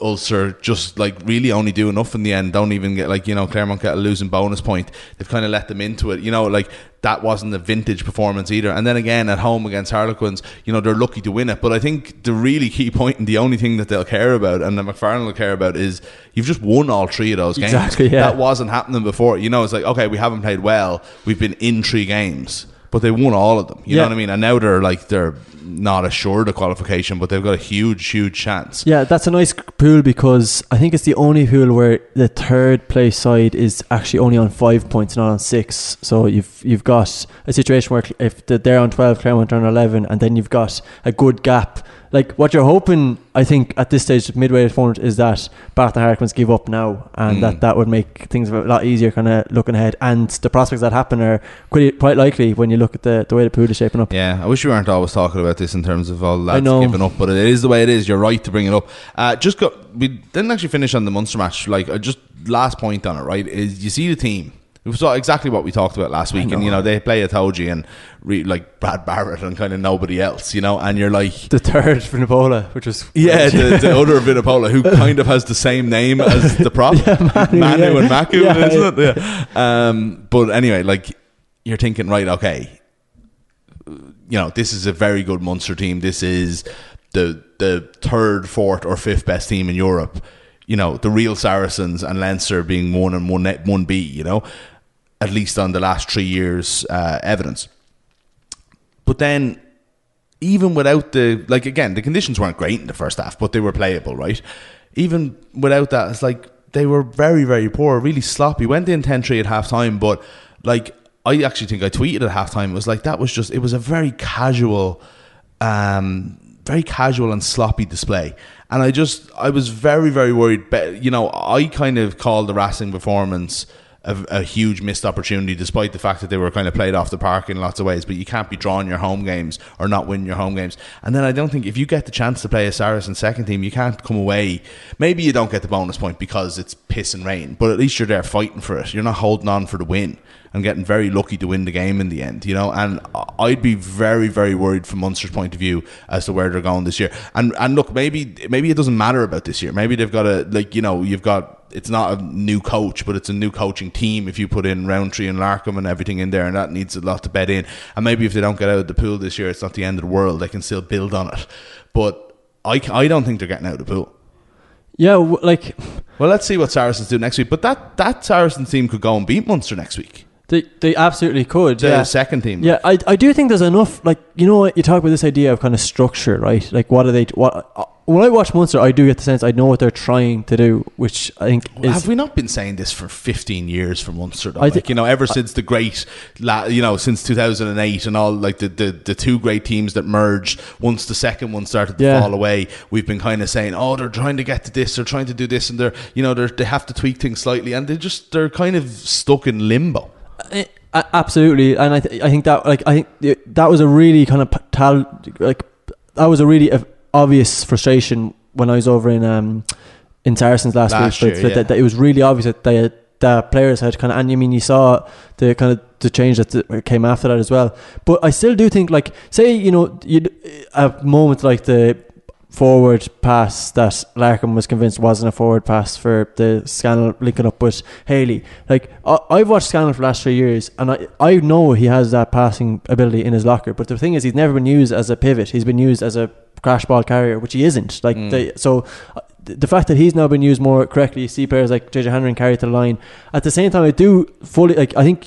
Ulster just like really only do enough in the end. Don't even get like you know Clermont get a losing bonus point. They've kind of let them into it. You know like that wasn't a vintage performance either. And then again at home against Harlequins, you know they're lucky to win it. But I think the really key point and the only thing that they'll care about and that McFarland will care about is you've just won all three of those games. Exactly, yeah. That wasn't happening before. You know it's like okay we haven't played well. We've been in three games. But they won all of them. You Yeah. know what I mean? And now they're like they're not assured of qualification, but they've got a huge, huge chance. Yeah, that's a nice pool because I think it's the only pool where the third place side is actually only on five points, not on six. So you've you've got a situation where if they're on twelve, Clermont are on eleven, and then you've got a good gap. Like what you're hoping, I think, at this stage, midway forward, is that Bath and Harlequins give up now, and Mm. that that would make things a lot easier, kind of looking ahead. And the prospects that happen are quite quite likely when you look at the the way the pool is shaping up. Yeah, I wish we weren't always talking about this in terms of all lads giving up, but it is the way it is. You're right to bring it up. Uh, just go. We didn't actually finish on the Munster match. Like, uh, just last point on it. Right, is you see the team. It was exactly what we talked about last week, and you know they play Itoje and re- like Brad Barritt and kind of nobody else, you know, and you're like, The third Vunipola, which is yeah, the, the other (laughs) Vunipola who kind of has the same name as the prop, (laughs) Manu, yeah. and Mako, (laughs) Yeah, isn't it? Yeah. Um, but anyway, like you're thinking, right? Okay, you know, this is a very good Munster team. This is the the third, fourth, or fifth best team in Europe. You know, the real Saracens and Leinster being one and one one B. You know, at least on the last three years' uh, evidence. But then, even without the like, again, the conditions weren't great in the first half, but they were playable, right? Even without that, it's like they were very, very poor, really sloppy. Went in 10-3 at halftime, but like I actually think I tweeted at halftime. It was like that was just it was a very casual, um, very casual and sloppy display. And I just I was very, very worried. But you know, I kind of called the Racing performance a, a huge missed opportunity, despite the fact that they were kind of played off the park in lots of ways. But you can't be drawing your home games or not winning your home games. And then I don't think if you get the chance to play a Saracen second team, you can't come away. Maybe you don't get the bonus point because it's piss and rain, but at least you're there fighting for it. You're not holding on for the win and getting very lucky to win the game in the end, you know. And I'd be very, very worried from Munster's point of view as to where they're going this year. And and look, maybe maybe it doesn't matter about this year. Maybe they've got a like you know you've got it's not a new coach, but it's a new coaching team. If you put in Rowntree and Larkham and everything in there, and that needs a lot to bed in. And maybe if they don't get out of the pool this year, it's not the end of the world. They can still build on it. But I, I don't think they're getting out of the pool. yeah, like Well, let's see what Saracens do next week. But that that Saracens team could go and beat Munster next week. They they absolutely could. The yeah. second team. Yeah, I, I do think there's enough. Like you know, what you talk about this idea of kind of structure, right? Like what are they? What uh, when I watch Munster, I do get the sense I know what they're trying to do, which I think is Have we not been saying this for 15 years for Munster? Though? I like, you know, ever since the great, la- you know, since 2008 and all, like the, the, the two great teams that merged, once the second one started to Yeah. fall away, we've been kind of saying, oh, they're trying to get to this, they're trying to do this, and they're, you know, they're, they have to tweak things slightly, and they just, they're kind of stuck in limbo. Uh, absolutely, and I th- I think that like I think th- that was a really kind of tal- like that was a really uh, obvious frustration when I was over in um in Saracens last, Last week. year, that, yeah. that, that it was really obvious that they had, that players had kind of, and I mean, you saw the kind of the change that came after that as well. But I still do think, like, say, you know, you a moment like the forward pass that Larkham was convinced wasn't a forward pass for the Scannell linking up with Haley. Like I, I've watched Scannell for the last three years, and I I know he has that passing ability in his locker. But the thing is, he's never been used as a pivot. He's been used as a crash ball carrier, which he isn't. Like Mm. they, so. uh, The fact that he's now been used more correctly, you see players like JJ Hanrahan carry to the line. At the same time, I do fully like. I think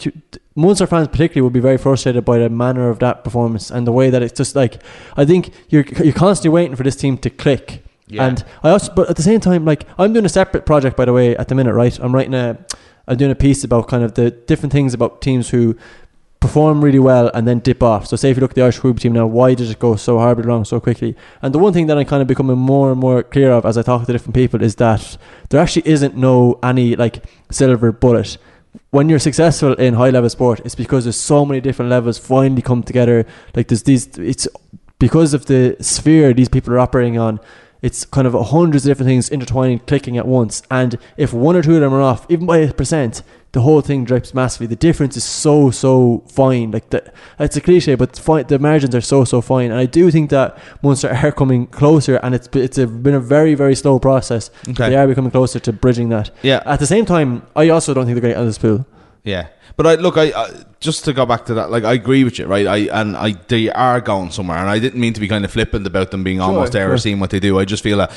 Munster fans particularly will be very frustrated by the manner of that performance and the way that it's just like. I think you're you're constantly waiting for this team to click. Yeah. And I also, but at the same time, like I'm doing a separate project by the way at the minute, right? I'm writing a, I'm doing a piece about kind of the different things about teams who perform really well and then dip off. So say if you look at the Irish rugby team now, why did it go so horribly wrong so quickly? And the one thing that I'm kind of becoming more and more clear of as I talk to different people is that there actually isn't no any like silver bullet. When you're successful in high level sport, it's because there's so many different levels finally come together. Like there's these, it's because of the sphere these people are operating on. It's kind of hundreds of different things intertwining, clicking at once. And if one or two of them are off, even by a percent, the whole thing drips massively. The difference is so so fine. Like the, it's a cliche, but fine, the margins are so so fine. And I do think that Munster (laughs) are coming closer, and it's it's a, been a very very slow process. Okay. They are becoming closer to bridging that. Yeah. At the same time, I also don't think they're going out of this pool. Yeah, but I look. I, I just to go back to that. Like I agree with you, right? I and I they are going somewhere, and I didn't mean to be kind of flippant about them being almost there or seeing what they do. I just feel that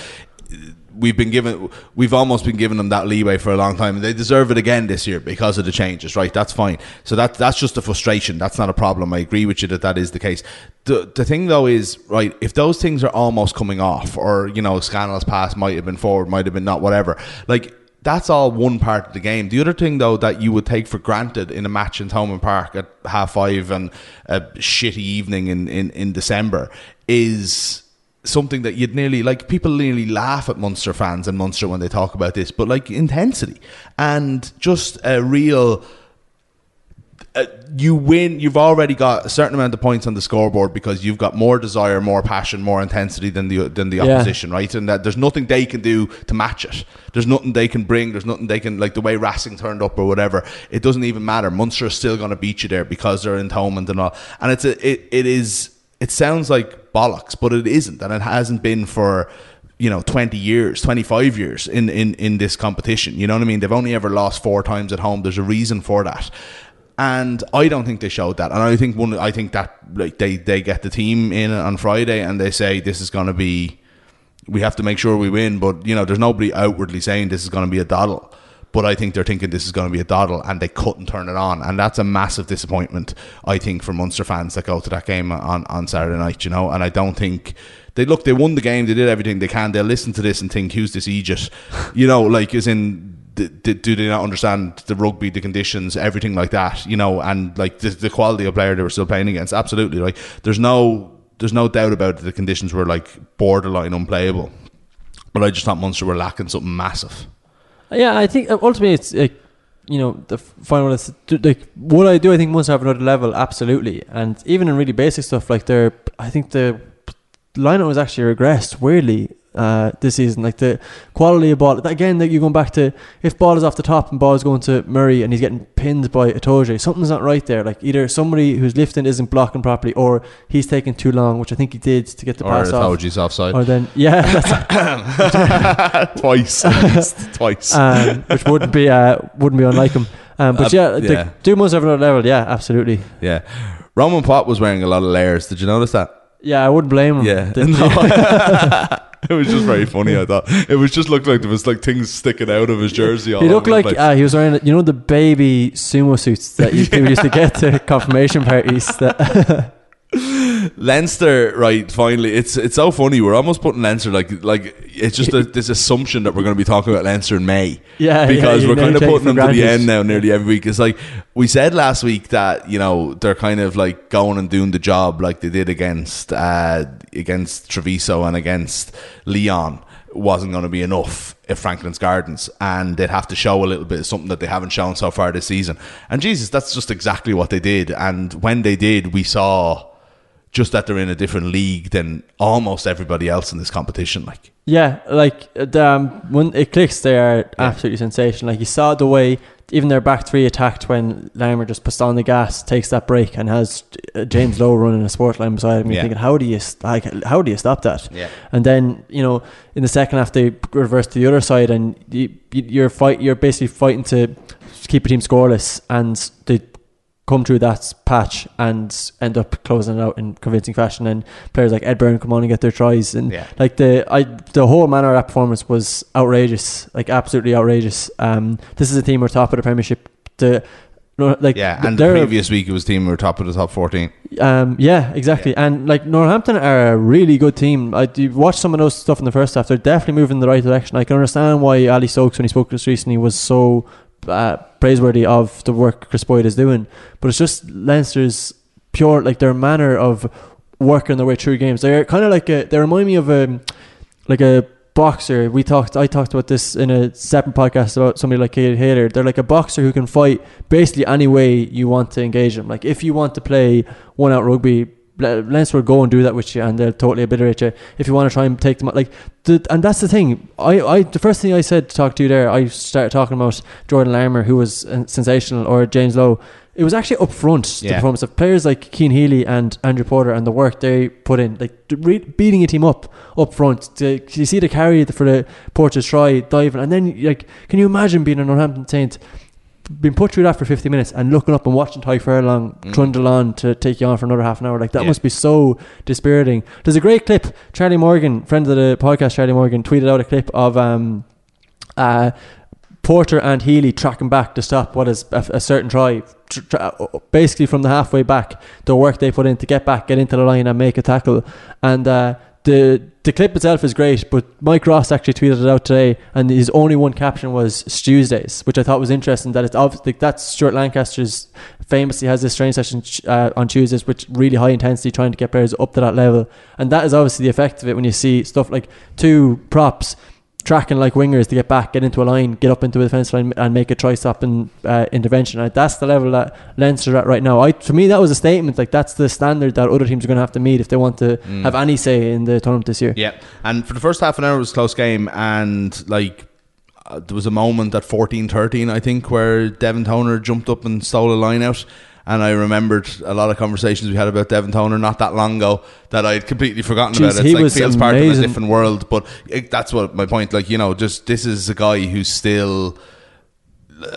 we've been given, we've almost been giving them that leeway for a long time, and they deserve it again this year because of the changes. Right? That's fine. So that that's just a frustration. That's not a problem. I agree with you that that is the case. The the thing though is right. If those things are almost coming off, or you know, Scannell's pass might have been forward, might have been not, whatever. Like that's all one part of the game. The other thing, though, that you would take for granted in a match in Thomond Park at half five and a shitty evening in, in, in December is something that you'd nearly like people nearly laugh at Munster fans and Munster when they talk about this, but like intensity and just a real uh, you win. You've already got a certain amount of points on the scoreboard because you've got more desire, more passion, more intensity than the than the Yeah. opposition, right? And that there's nothing they can do to match it. There's nothing they can bring. There's nothing they can like the way Racing turned up or whatever. It doesn't even matter. Munster is still going to beat you there because they're in Thomond and all. And it's a, it it is. It sounds like bollocks, but it isn't, and it hasn't been for you know 20 years 25 years in, in in this competition you know what i mean they've only ever lost four times at home there's a reason for that and I don't think they showed that. And I think one, I think that like they they get the team in on Friday and they say this is going to be, we have to make sure we win. But you know, there's nobody outwardly saying this is going to be a doddle. But I think they're thinking this is going to be a doddle, and they couldn't turn it on, and that's a massive disappointment. I think for Munster fans that go to that game on on Saturday night, you know. And I don't think they look. They won the game. They did everything they can. They'll listen to this and think, "Who's this Egypt?" (laughs) You know, like as in d- d- do they not understand the rugby, the conditions, everything like that, you know, and like the, the quality of player they were still playing against? Absolutely, like there's no there's no doubt about it. The conditions were like borderline unplayable, but I just thought Munster were lacking something massive. Yeah, I think uh, ultimately it's like you know the final is like what I do. I think Munster have another level, absolutely, and even in really basic stuff like their, I think the lineup was actually regressed weirdly uh, this season. Like the quality of ball again. That you're going back to if ball is off the top and ball is going to Murray and he's getting pinned by Itoje, something's not right there. Like either somebody who's lifting isn't blocking properly, or he's taking too long, which I think he did to get the or pass off. told offside Or then yeah, (laughs) (laughs) twice, least, (laughs) twice. um, which wouldn't be uh, wouldn't be unlike him. Um, but Uh, yeah, the, yeah. do most of another level. Yeah, absolutely. yeah, Romain Poite was wearing a lot of layers. Did you notice that? Yeah, I wouldn't blame him. Yeah, No. (laughs) (laughs) it was just very funny. I thought it was just looked like there was like things sticking out of his jersey. All he looked like uh, he was wearing, you know, the baby sumo suits that you, (laughs) people used to get to confirmation parties. That Leinster, right? Finally, it's it's so funny. We're almost putting Leinster like like it's just a, (laughs) this assumption that we're going to be talking about Leinster in May. Yeah, because yeah, we're kind of putting them to the end now, nearly every week. It's like we said last week that you know they're kind of like going and doing the job like they did against uh, against Treviso and against Lyon wasn't going to be enough at Franklin's Gardens, and they'd have to show a little bit of something that they haven't shown so far this season. And Jesus, that's just exactly what they did. And when they did, we saw just that they're in a different league than almost everybody else in this competition. Like, yeah, like um, when it clicks, they are absolutely sensational. Like you saw the way even their back three attacked when Larmour just puts on the gas, takes that break, and has uh, James Lowe running a sport line beside him. You're Yeah. thinking, how do you like, how do you stop that? Yeah. And then you know in the second half they reverse to the other side, and you, you- you're fight you're basically fighting to keep a team scoreless, and they come through that patch and end up closing it out in convincing fashion. And players like Ed Byrne come on and get their tries, and Yeah. like the I the whole manner of that performance was outrageous, like absolutely outrageous. Um, this is a team who are top of the Premiership. The no, like Yeah, and the previous week it was team were top of the top 14. um, yeah, exactly. And like Northampton are a really good team. I you watch some of those stuff in the first half. They're definitely moving in the right direction. I can understand why Ali Stokes, when he spoke to us recently, was so uh, praiseworthy of the work Chris Boyd is doing. But it's just Leinster's pure, like their manner of working their way through games. They're kind of like a, they remind me of a like a boxer. We talked. I talked about this in a separate podcast about somebody like Katie Taylor. They're like a boxer who can fight basically any way you want to engage them. Like if you want to play one out rugby. Le- Leinster will go and do that with you, and they'll totally obliterate you. If you want to try and take them, like, the, and that's the thing. I, I, the first thing I said to talk to you there, I started talking about Jordan Larmour, who was uh, sensational, or James Lowe. It was actually up front the Yeah. performance of players like Cian Healy and Andrew Porter and the work they put in, like re- beating a team up up front. To, you see the carry for the Porter's try, diving, and then like, can you imagine being a Northampton Saint, being put through that for fifty minutes and looking up and watching Tadhg Furlong trundle on to take you on for another half an hour? Like that Yeah. must be so dispiriting. There's a great clip. Charlie Morgan, friend of the podcast, Charlie Morgan, tweeted out a clip of um, uh, Porter and Healy tracking back to stop what is a, a certain try, tr- tr- uh, basically from the halfway back, the work they put in to get back, get into the line, and make a tackle. And uh, the the clip itself is great, but Mike Ross actually tweeted it out today, and his only one caption was Tuesdays, which I thought was interesting. That it's obviously that's Stuart Lancaster's famously has this training session uh, on Tuesdays, which really high intensity, trying to get players up to that level, and that is obviously the effect of it when you see stuff like two props tracking like wingers to get back, get into a line, get up into a defence line, and make a try stop and uh, intervention. And that's the level that Leinster are at right now. I, to me, that was a statement. Like that's the standard that other teams are going to have to meet if they want to have any say in the tournament this year. Yeah, and for the first half an hour it was a close game, and like uh, there was a moment at 14-13, I think, where Devin Toner jumped up and stole a line out. And I remembered a lot of conversations we had about Devin Toner not that long ago that I'd completely forgotten Jeez, about. It's he like was feels part of a different world, but it, that's what my point. Like you know, just this is a guy who's still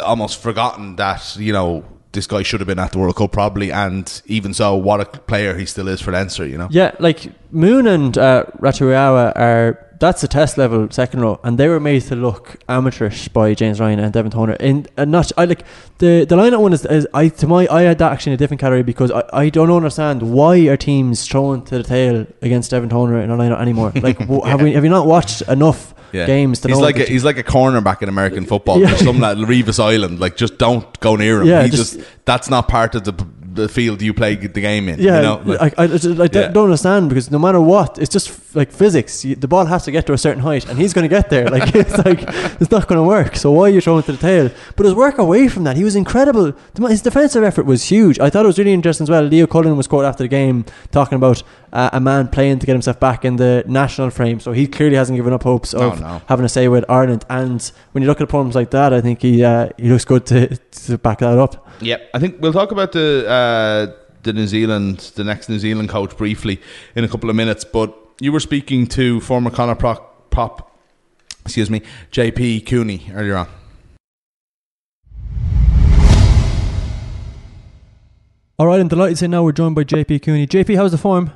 almost forgotten that you know this guy should have been at the World Cup probably, and even so, what a player he still is for Leinster. You know, Yeah, like Moon and uh, are that's a test level second row, and they were made to look amateurish by James Ryan and Devin Toner. In and not I like the the line one is, is I to my I had that actually in a different category because I, I don't understand why are teams thrown to the tail against Devin Toner in a line anymore. Like (laughs) w have we have you not watched enough games to he's like a, he's like a cornerback in American football. Yeah. There's some like Revis Island, like just don't go near him. Yeah, he just- just, that's not part of the the field you play the game in. Yeah, you know? Like, I, I, I I Yeah. don't understand because no matter what, it's just like physics. You, the ball has to get to a certain height, and he's going to get there. Like (laughs) it's like it's not going to work. So why are you throwing it to the tail? But his work away from that, he was incredible. His defensive effort was huge. I thought it was really interesting as well. Leo Cullen was quoted after the game talking about uh, a man playing to get himself back in the national frame. So he clearly hasn't given up hopes No, of no. having a say with Ireland. And when you look at problems like that, I think he uh, he looks good to to back that up. Yeah, I think we'll talk about the uh, the New Zealand, the next New Zealand coach briefly in a couple of minutes. But you were speaking to former Connacht Prop, Prop excuse me, JP Cooney earlier on. All right, I'm delighted to say now we're joined by JP Cooney. JP, how's the form?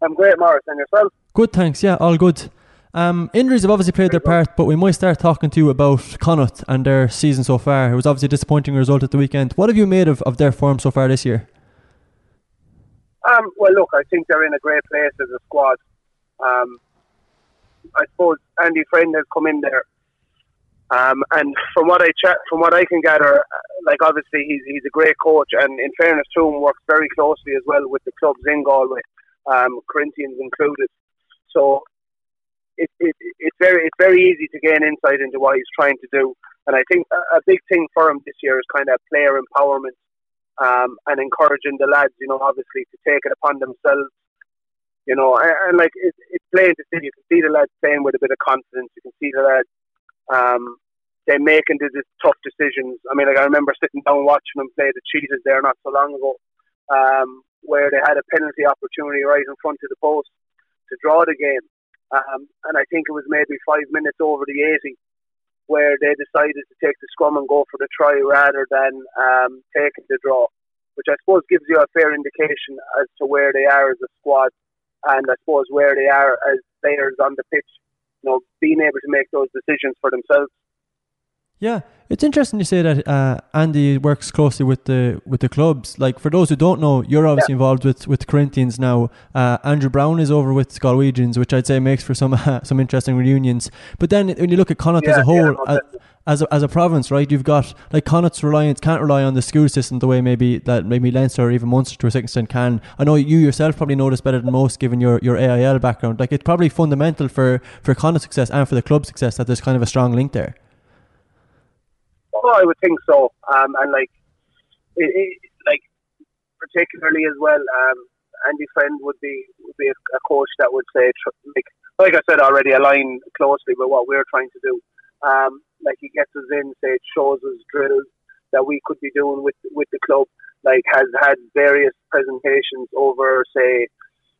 I'm great, Morris, and yourself? Good, thanks. Yeah, all good. Um, injuries have obviously played their part, but we might start talking to you about Connacht and their season so far. It was obviously a disappointing result at the weekend. What have you made of, of their form so far this year? Um, well, look, I think they're in a great place as a squad. Um, I suppose Andy Friend has come in there, um, and from what I chat, from what I can gather, uh, like obviously he's he's a great coach, and in fairness to him, works very closely as well with the clubs in Galway, um, Corinthians included. So it, it, it's very it's very easy to gain insight into what he's trying to do, and I think a, a big thing for him this year is kind of player empowerment um, and encouraging the lads, you know, obviously to take it upon themselves. You know, and, and like it, it's plain to see, you can see the lads playing with a bit of confidence. You can see the lads um, them making the, the tough decisions. I mean, like I remember sitting down watching them play the Cheetahs there not so long ago, um, where they had a penalty opportunity right in front of the post to draw the game. Um, and I think it was maybe five minutes over the 80 where they decided to take the scrum and go for the try rather than um, taking the draw, which I suppose gives you a fair indication as to where they are as a squad and I suppose where they are as players on the pitch, you know, being able to make those decisions for themselves. Yeah, it's interesting to say that uh, Andy works closely with the with the clubs. Like for those who don't know, you're obviously yeah. involved with with Corinthians now. Uh, Andrew Browne is over with Galwegians, which I'd say makes for some uh, (laughs) some interesting reunions. But then when you look at Connacht yeah, as a whole, yeah, as, as a, as a province, right? You've got like Connacht's reliance can't rely on the school system the way maybe that maybe Leinster or even Munster to a certain extent can. I know you yourself probably know this better than most, given your, your AIL background. Like it's probably fundamental for for Connacht's success and for the club success that there's kind of a strong link there. Oh, I would think so. Um, and like, it, it, like particularly as well, um, Andy Friend would be would be a, a coach that would say, like, like I said already, align closely with what we're trying to do. Um, like he gets us in, say, shows us drills that we could be doing with with the club. Like has had various presentations over, say,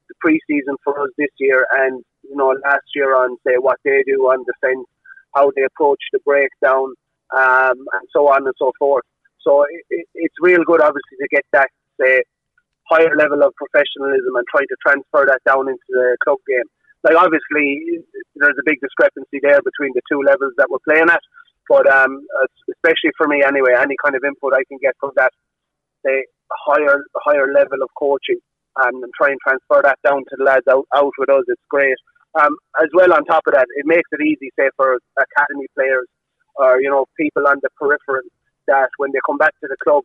the preseason for us this year, and you know last year on say what they do on defence, how they approach the breakdown um, and so on and so forth. So it, it's real good, obviously, to get that say, higher level of professionalism and try to transfer that down into the club game. Like obviously, there's a big discrepancy there between the two levels that we're playing at. But um, especially for me, anyway, any kind of input I can get from that, say, higher higher level of coaching, um, and try and transfer that down to the lads out, out with us, it's great. Um, as well, on top of that, it makes it easy, say, for academy players or you know people on the periphery that when they come back to the club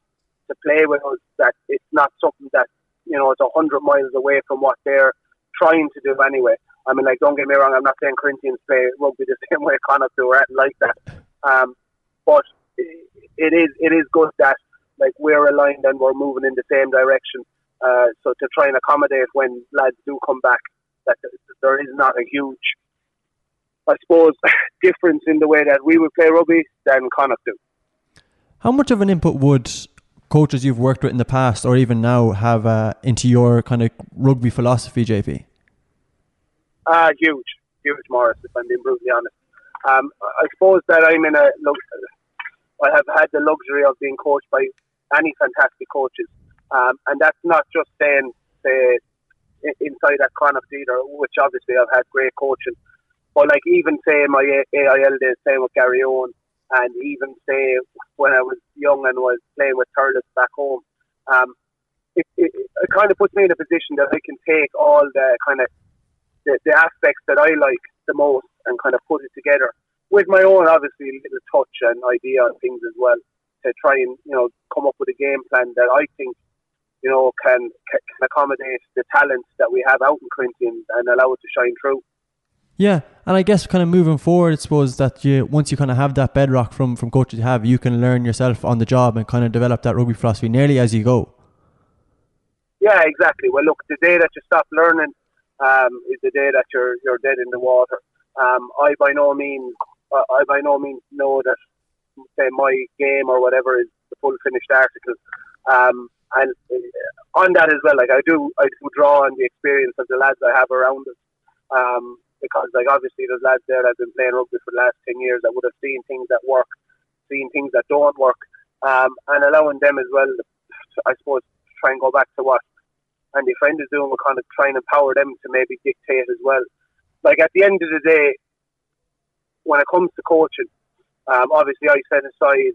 to play with us, that it's not something that you know it's a hundred miles away from what they're trying to do anyway. I mean, like, don't get me wrong, I'm not saying Corinthians play rugby the (laughs) same way Connacht do or anything like that. Um, but it is it is good that like we're aligned and we're moving in the same direction. Uh, so to try and accommodate when lads do come back, that there is not a huge I suppose, (laughs) difference in the way that we would play rugby than Connacht do. How much of an input would coaches you've worked with in the past or even now have uh, into your kind of rugby philosophy, JP? Uh, huge, huge, Morris, if I'm being brutally honest. Um, I suppose that I'm in a. I have had the luxury of being coached by any fantastic coaches, um, and that's not just saying, say, inside that Connacht either, which obviously I've had great coaching. But like even say my AIL days playing with Garryowen, and even say when I was young and was playing with Thurles back home, um, it, it, it kind of puts me in a position that I can take all the kind of the, the aspects that I like the most and kind of put it together with my own obviously little touch and idea on things as well to try and you know come up with a game plan that I think you know can can accommodate the talents that we have out in Corinthians and allow it to shine through. Yeah, and I guess kind of moving forward, I suppose that you once you kind of have that bedrock from from coaches you have, you can learn yourself on the job and kind of develop that rugby philosophy nearly as you go. Yeah, exactly. Well, look, the day that you stop learning um, is the day that you're you're dead in the water. Um, I by no means I by no means know that say my game or whatever is the full finished article. Um, and uh, on that as well, like I do, I do draw on the experience of the lads I have around us. Um, because like obviously there's lads there that have been playing rugby for the last ten years that would have seen things that work, seen things that don't work, um, and allowing them as well. I suppose try and go back to what Andy Friend is doing. We're kind of trying to empower them to maybe dictate as well. Like at the end of the day, when it comes to coaching, um, obviously I set aside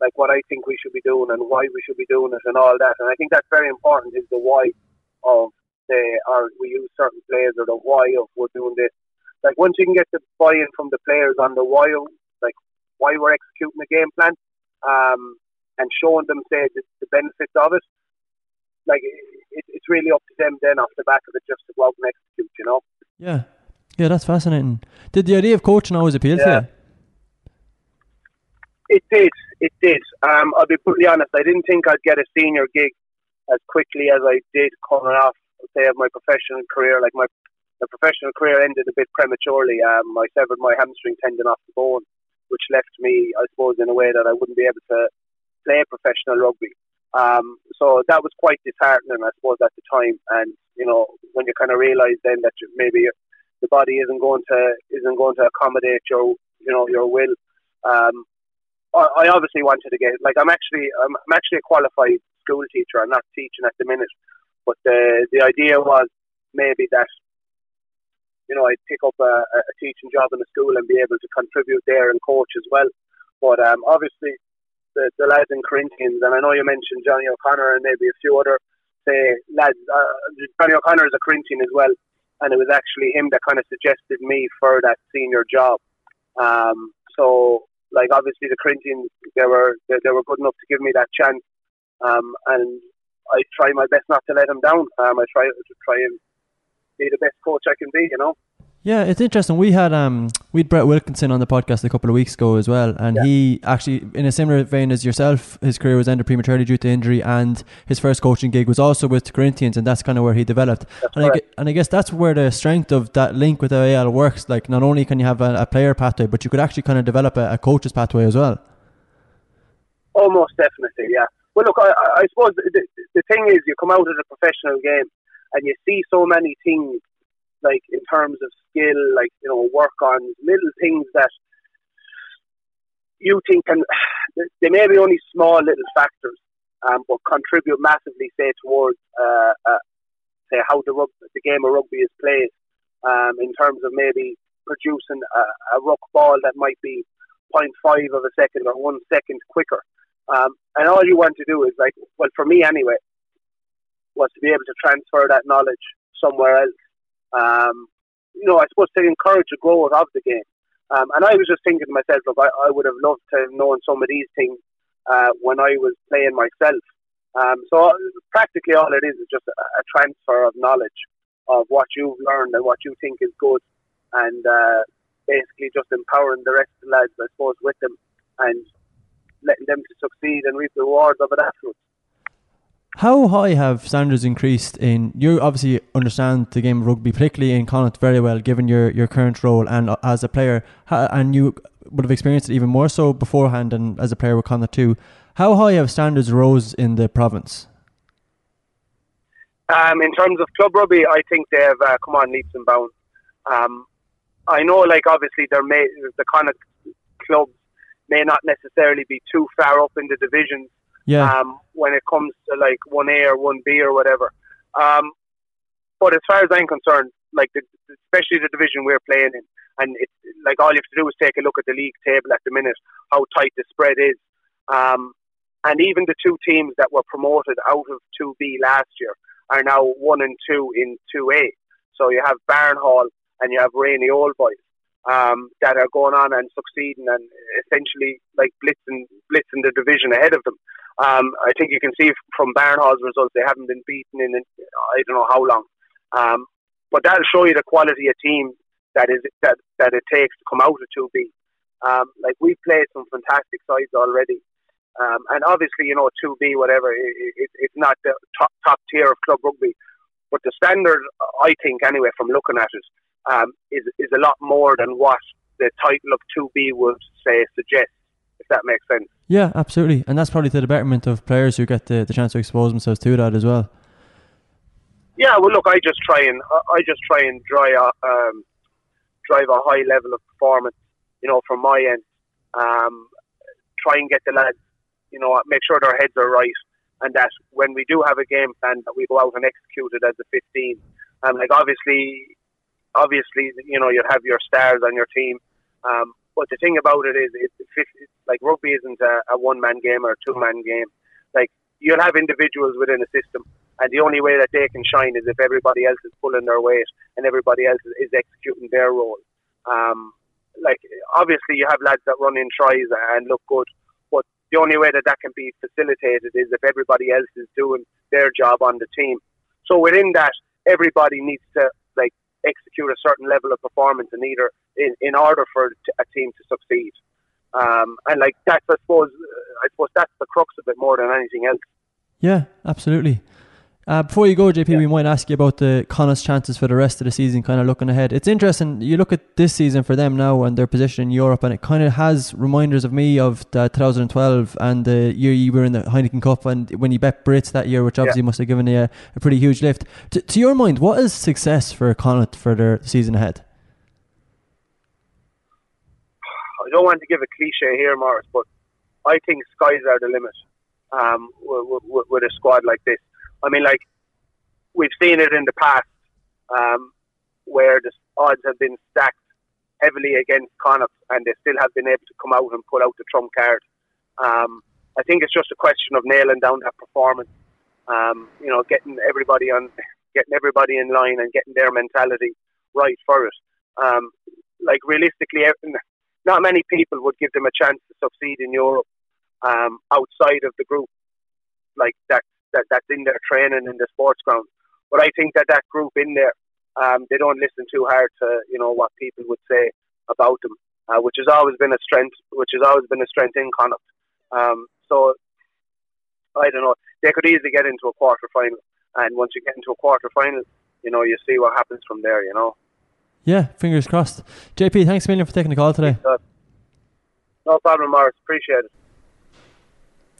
like what I think we should be doing and why we should be doing it and all that. And I think that's very important is the why of the or we use certain players or the why of we're doing this like once you can get the buy-in from the players on the why, like why we're executing the game plan, um, and showing them say the, the benefits of it, like it, it's really up to them then off the back of it just to go out and execute, you know. Yeah, yeah, that's fascinating. Did the idea of coaching always appeal yeah. to you? It did. It did. Um, I'll be brutally honest. I didn't think I'd get a senior gig as quickly as I did coming off, say, of my professional career. Like my the professional career ended a bit prematurely. Um, I severed my hamstring tendon off the bone which left me, I suppose, in a way that I wouldn't be able to play professional rugby. Um, so that was quite disheartening, I suppose, at the time. And you know, when you kind of realise then that maybe the body isn't going to isn't going to accommodate your you know your will. Um, I, I obviously wanted to get like I'm actually I'm, I'm actually a qualified school teacher. I'm not teaching at the minute, but the the idea was maybe that you know I'd pick up a, a teaching job in a school and be able to contribute there and coach as well. But um, obviously the, the lads in Corinthians, and I know you mentioned Johnny O'Connor and maybe a few other say lads. Uh, Johnny O'Connor is a Corinthian as well, and it was actually him that kind of suggested me for that senior job. Um, so, like obviously the Corinthians, they were they, they, were good enough to give me that chance, um, and I try my best not to let them down. Um, I try to try and be the best coach I can be, you know. Yeah, it's interesting. We had um we had Brett Wilkinson on the podcast a couple of weeks ago as well, and yeah. he actually, in a similar vein as yourself, his career was ended prematurely due to injury, and his first coaching gig was also with Corinthians, and that's kind of where he developed. and I, and I guess that's where the strength of that link with the AIL works. Like, not only can you have a, a player pathway, but you could actually kind of develop a, a coach's pathway as well. Almost definitely, yeah. Well, look, I, I suppose the, the thing is, you come out of the professional game and you see so many things like in terms of skill, like you know, work on little things that you think can (sighs) they may be only small little factors, um, but contribute massively, say towards uh, uh, say how the rug- the game of rugby is played, um, in terms of maybe producing a, a ruck ball that might be 0.5 of a second or one second quicker. Um, and all you want to do is like, well, for me anyway, was to be able to transfer that knowledge somewhere else um, you know, I suppose to encourage the growth of the game. Um, and I was just thinking to myself, look, I, I would have loved to have known some of these things uh, when I was playing myself. Um, so practically all it is is just a, a, transfer of knowledge of what you've learned and what you think is good, and uh, basically just empowering the rest of the lads, I suppose, with them and letting them to succeed and reap the rewards of it afterwards. How high have standards increased in you obviously understand the game of rugby, particularly in Connacht very well, given your, your current role and uh, as a player, and you would have experienced it even more so beforehand and as a player with Connacht too. How high have standards rose in the province? Um, in terms of club rugby, I think they have uh, come on leaps and bounds. Um, I know, like obviously, there may the Connacht clubs may not necessarily be too far up in the divisions yeah. Um, when it comes to like one A or one B or whatever. Um, but as far as I'm concerned, like the, especially the division we're playing in, and it's like all you have to do is take a look at the league table at the minute, how tight the spread is. Um, and even the two teams that were promoted out of 2B last year are now 1 and 2 in 2A. So you have Barnhall and you have Rainey Old Boys um, that are going on and succeeding and essentially like blitzing, blitzing the division ahead of them. Um, I think you can see from Barnhall's results they haven't been beaten in I don't know how long. Um, but that'll show you the quality of team that is that that it takes to come out of two B. Um, like we've played some fantastic sides already, um, and obviously you know two B whatever it, it, it's not the top top tier of club rugby, but the standard I think anyway from looking at it um, is is a lot more than what the title of two B would say suggest if that makes sense. Yeah, absolutely, and that's probably to the betterment of players who get the, the chance to expose themselves to that as well. Yeah, well, look, I just try and I just try and drive a, um, drive a high level of performance, you know, from my end. Um, try and get the lads, you know, make sure their heads are right, and that when we do have a game plan, that we go out and execute it as a 15. And like obviously, obviously, you know, you have your stars on your team, um, but the thing about it is, it's, like rugby isn't a, a one man game or a two man game. Like you'll have individuals within a system, and the only way that they can shine is if everybody else is pulling their weight and everybody else is, executing their role. Um, like obviously, you have lads that run in tries and look good, but the only way that that can be facilitated is if everybody else is doing their job on the team. So within that, everybody needs to execute a certain level of performance in either in, in order for a team to succeed. Um, and like that's, I suppose, I suppose that's the crux of it more than anything else. Yeah, absolutely. Uh, before you go, JP, yeah. we might ask you about the Connacht's chances for the rest of the season, kind of looking ahead. It's interesting. You look at this season for them now and their position in Europe, and it kind of has reminders of me of 2012 and the year you were in the Heineken Cup and when you bet Brits that year, which obviously yeah. must have given you a, a pretty huge lift. T- to your mind, what is success for Connacht for their season ahead? I don't want to give a cliche here, Morris, but I think skies are the limit um, with, with, with a squad like this. I mean, like we've seen it in the past um, where the odds have been stacked heavily against Connacht, and they still have been able to come out and pull out the trump card. Um, I think it's just a question of nailing down that performance. Um, you know, getting everybody on, getting everybody in line, and getting their mentality right for it. Um, like realistically, not many people would give them a chance to succeed in Europe um, outside of the group, like that that, that's in their training in the sports ground. But I think that that group in there, um, they don't listen too hard to you know what people would say about them, uh, which has always been a strength, which has always been a strength in Connacht. Um, so I don't know, they could easily get into a quarter final, and once you get into a quarter final, you know you see what happens from there. You know. Yeah, fingers crossed. JP, thanks a million for taking the call today. No problem, Morris. Appreciate it.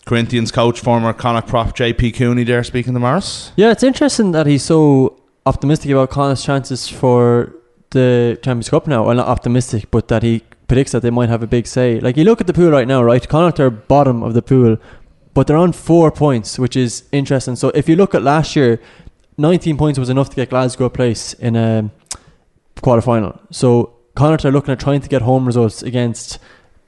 Corinthians coach, former Connacht prop JP Cooney there speaking to Morris. Yeah, it's interesting that he's so optimistic about Connacht's chances for the Champions Cup now. Well, not optimistic, but that he predicts that they might have a big say. Like, you look at the pool right now, right? Connacht are bottom of the pool, but they're on four points, which is interesting. So if you look at last year, 19 points was enough to get Glasgow a place in a quarter final. So Connacht are looking at trying to get home results against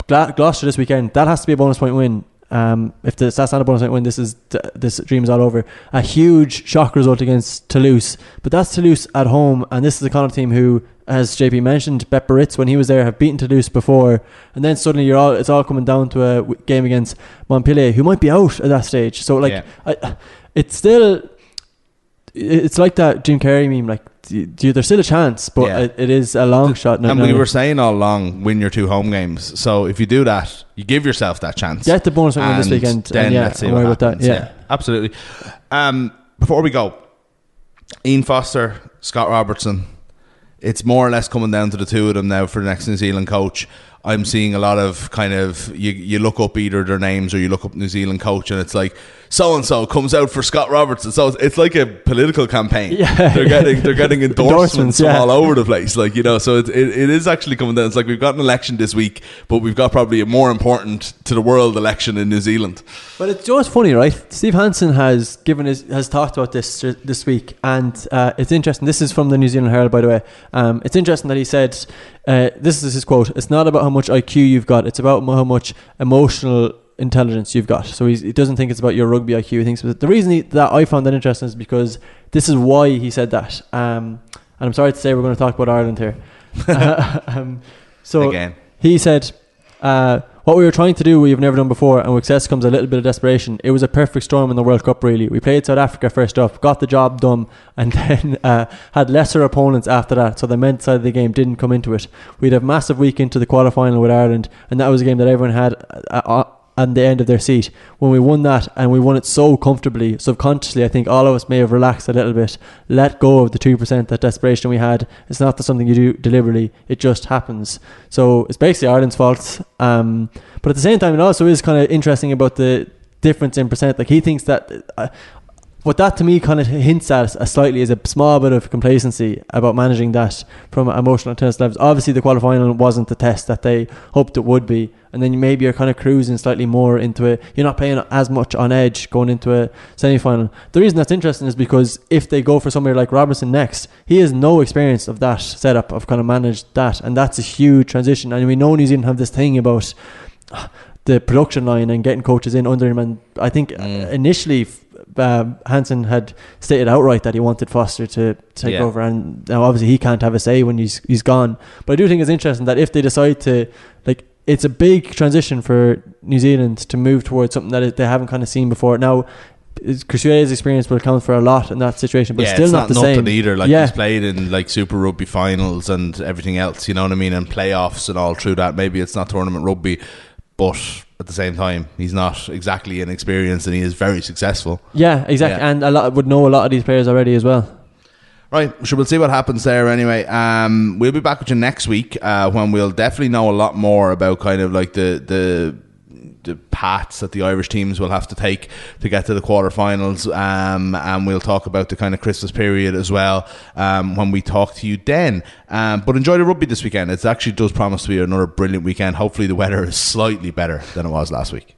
Gloucester this weekend. That has to be a bonus point win um, if this, that's not a bonus point win, this is this dream is all over. A huge shock result against Toulouse, but that's Toulouse at home, and this is a Connacht team who, as JP mentioned, Bet when he was there have beaten Toulouse before, and then suddenly you're all it's all coming down to a game against Montpellier, who might be out at that stage. So like, yeah. I, it's still it's like that Jim Carrey meme, like there's still a chance, but yeah. it, it is a long shot. and we were saying all along, win your two home games. So if you do that, you give yourself that chance. Get the bonus win this weekend. Then yeah, let's see what happens. That. Yeah. yeah, absolutely. Um, before we go, Ian Foster, Scott Robertson. It's more or less coming down to the two of them now for the next New Zealand coach. I'm seeing a lot of kind of you, you look up either their names or you look up New Zealand coach and it's like so and so comes out for Scott Robertson. So it's like a political campaign. Yeah, they're getting they're getting (laughs) endorsements, endorsements yeah. from all over the place. Like you know, so it, it, it is actually coming down. It's like we've got an election this week, but we've got probably a more important to the world election in New Zealand. But it's just funny, right? Steve Hansen has given his has talked about this this week, and uh, it's interesting. This is from the New Zealand Herald, by the way. Um, it's interesting that he said uh, this is his quote. It's not about how much IQ you've got; it's about how much emotional intelligence you've got. So he doesn't think it's about your rugby IQ. He thinks the reason he, that I found that interesting is because this is why he said that. Um, and I'm sorry to say we're going to talk about Ireland here. (laughs) (laughs) um, so Again. he said, uh, what we were trying to do we've never done before, and success comes a little bit of desperation. It was a perfect storm in the World Cup, really. We played South Africa first up, got the job done, (laughs) and then uh, had lesser opponents after that, so the men's side of the game didn't come into it. We'd have massive week into the quarter final with Ireland, and that was a game that everyone had uh, at the end of their seat. When we won that and we won it so comfortably, subconsciously, I think all of us may have relaxed a little bit, let go of the 2%, that desperation we had. It's not something you do deliberately, it just happens. So it's basically Ireland's fault. Um, but at the same time, it also is kind of interesting about the difference in percent. Like he thinks that uh, what that to me kind of hints at a slightly is a small bit of complacency about managing that from emotional tense levels. Obviously, the qualifying wasn't the test that they hoped it would be, and then maybe you're kind of cruising slightly more into it. You're not playing as much on edge going into a semi final. The reason that's interesting is because if they go for somebody like Robertson next, he has no experience of that setup of kind of managed that, and that's a huge transition. And we know New Zealand have this thing about the production line and getting coaches in under him. And I think mm. initially uh, Hansen had stated outright that he wanted Foster to take yeah. over, and now obviously he can't have a say when he's he's gone. But I do think it's interesting that if they decide to like. It's a big transition for New Zealand to move towards something that they haven't kind of seen before. Now, Crusader's experience will count for a lot in that situation, but yeah, still not, not, the same either. Like yeah. he's played in like Super Rugby finals and everything else, you know what I mean, and playoffs and all through that. Maybe it's not tournament rugby, but at the same time, he's not exactly inexperienced, and he is very successful. Yeah, exactly. Yeah. And a lot would know a lot of these players already as well. Right, so we'll see what happens there anyway. Um, we'll be back with you next week uh, when we'll definitely know a lot more about kind of like the the the paths that the Irish teams will have to take to get to the quarterfinals. Um, and we'll talk about the kind of Christmas period as well um, when we talk to you then. Um, but enjoy the rugby this weekend. It actually does promise to be another brilliant weekend. Hopefully, the weather is slightly better than it was last week.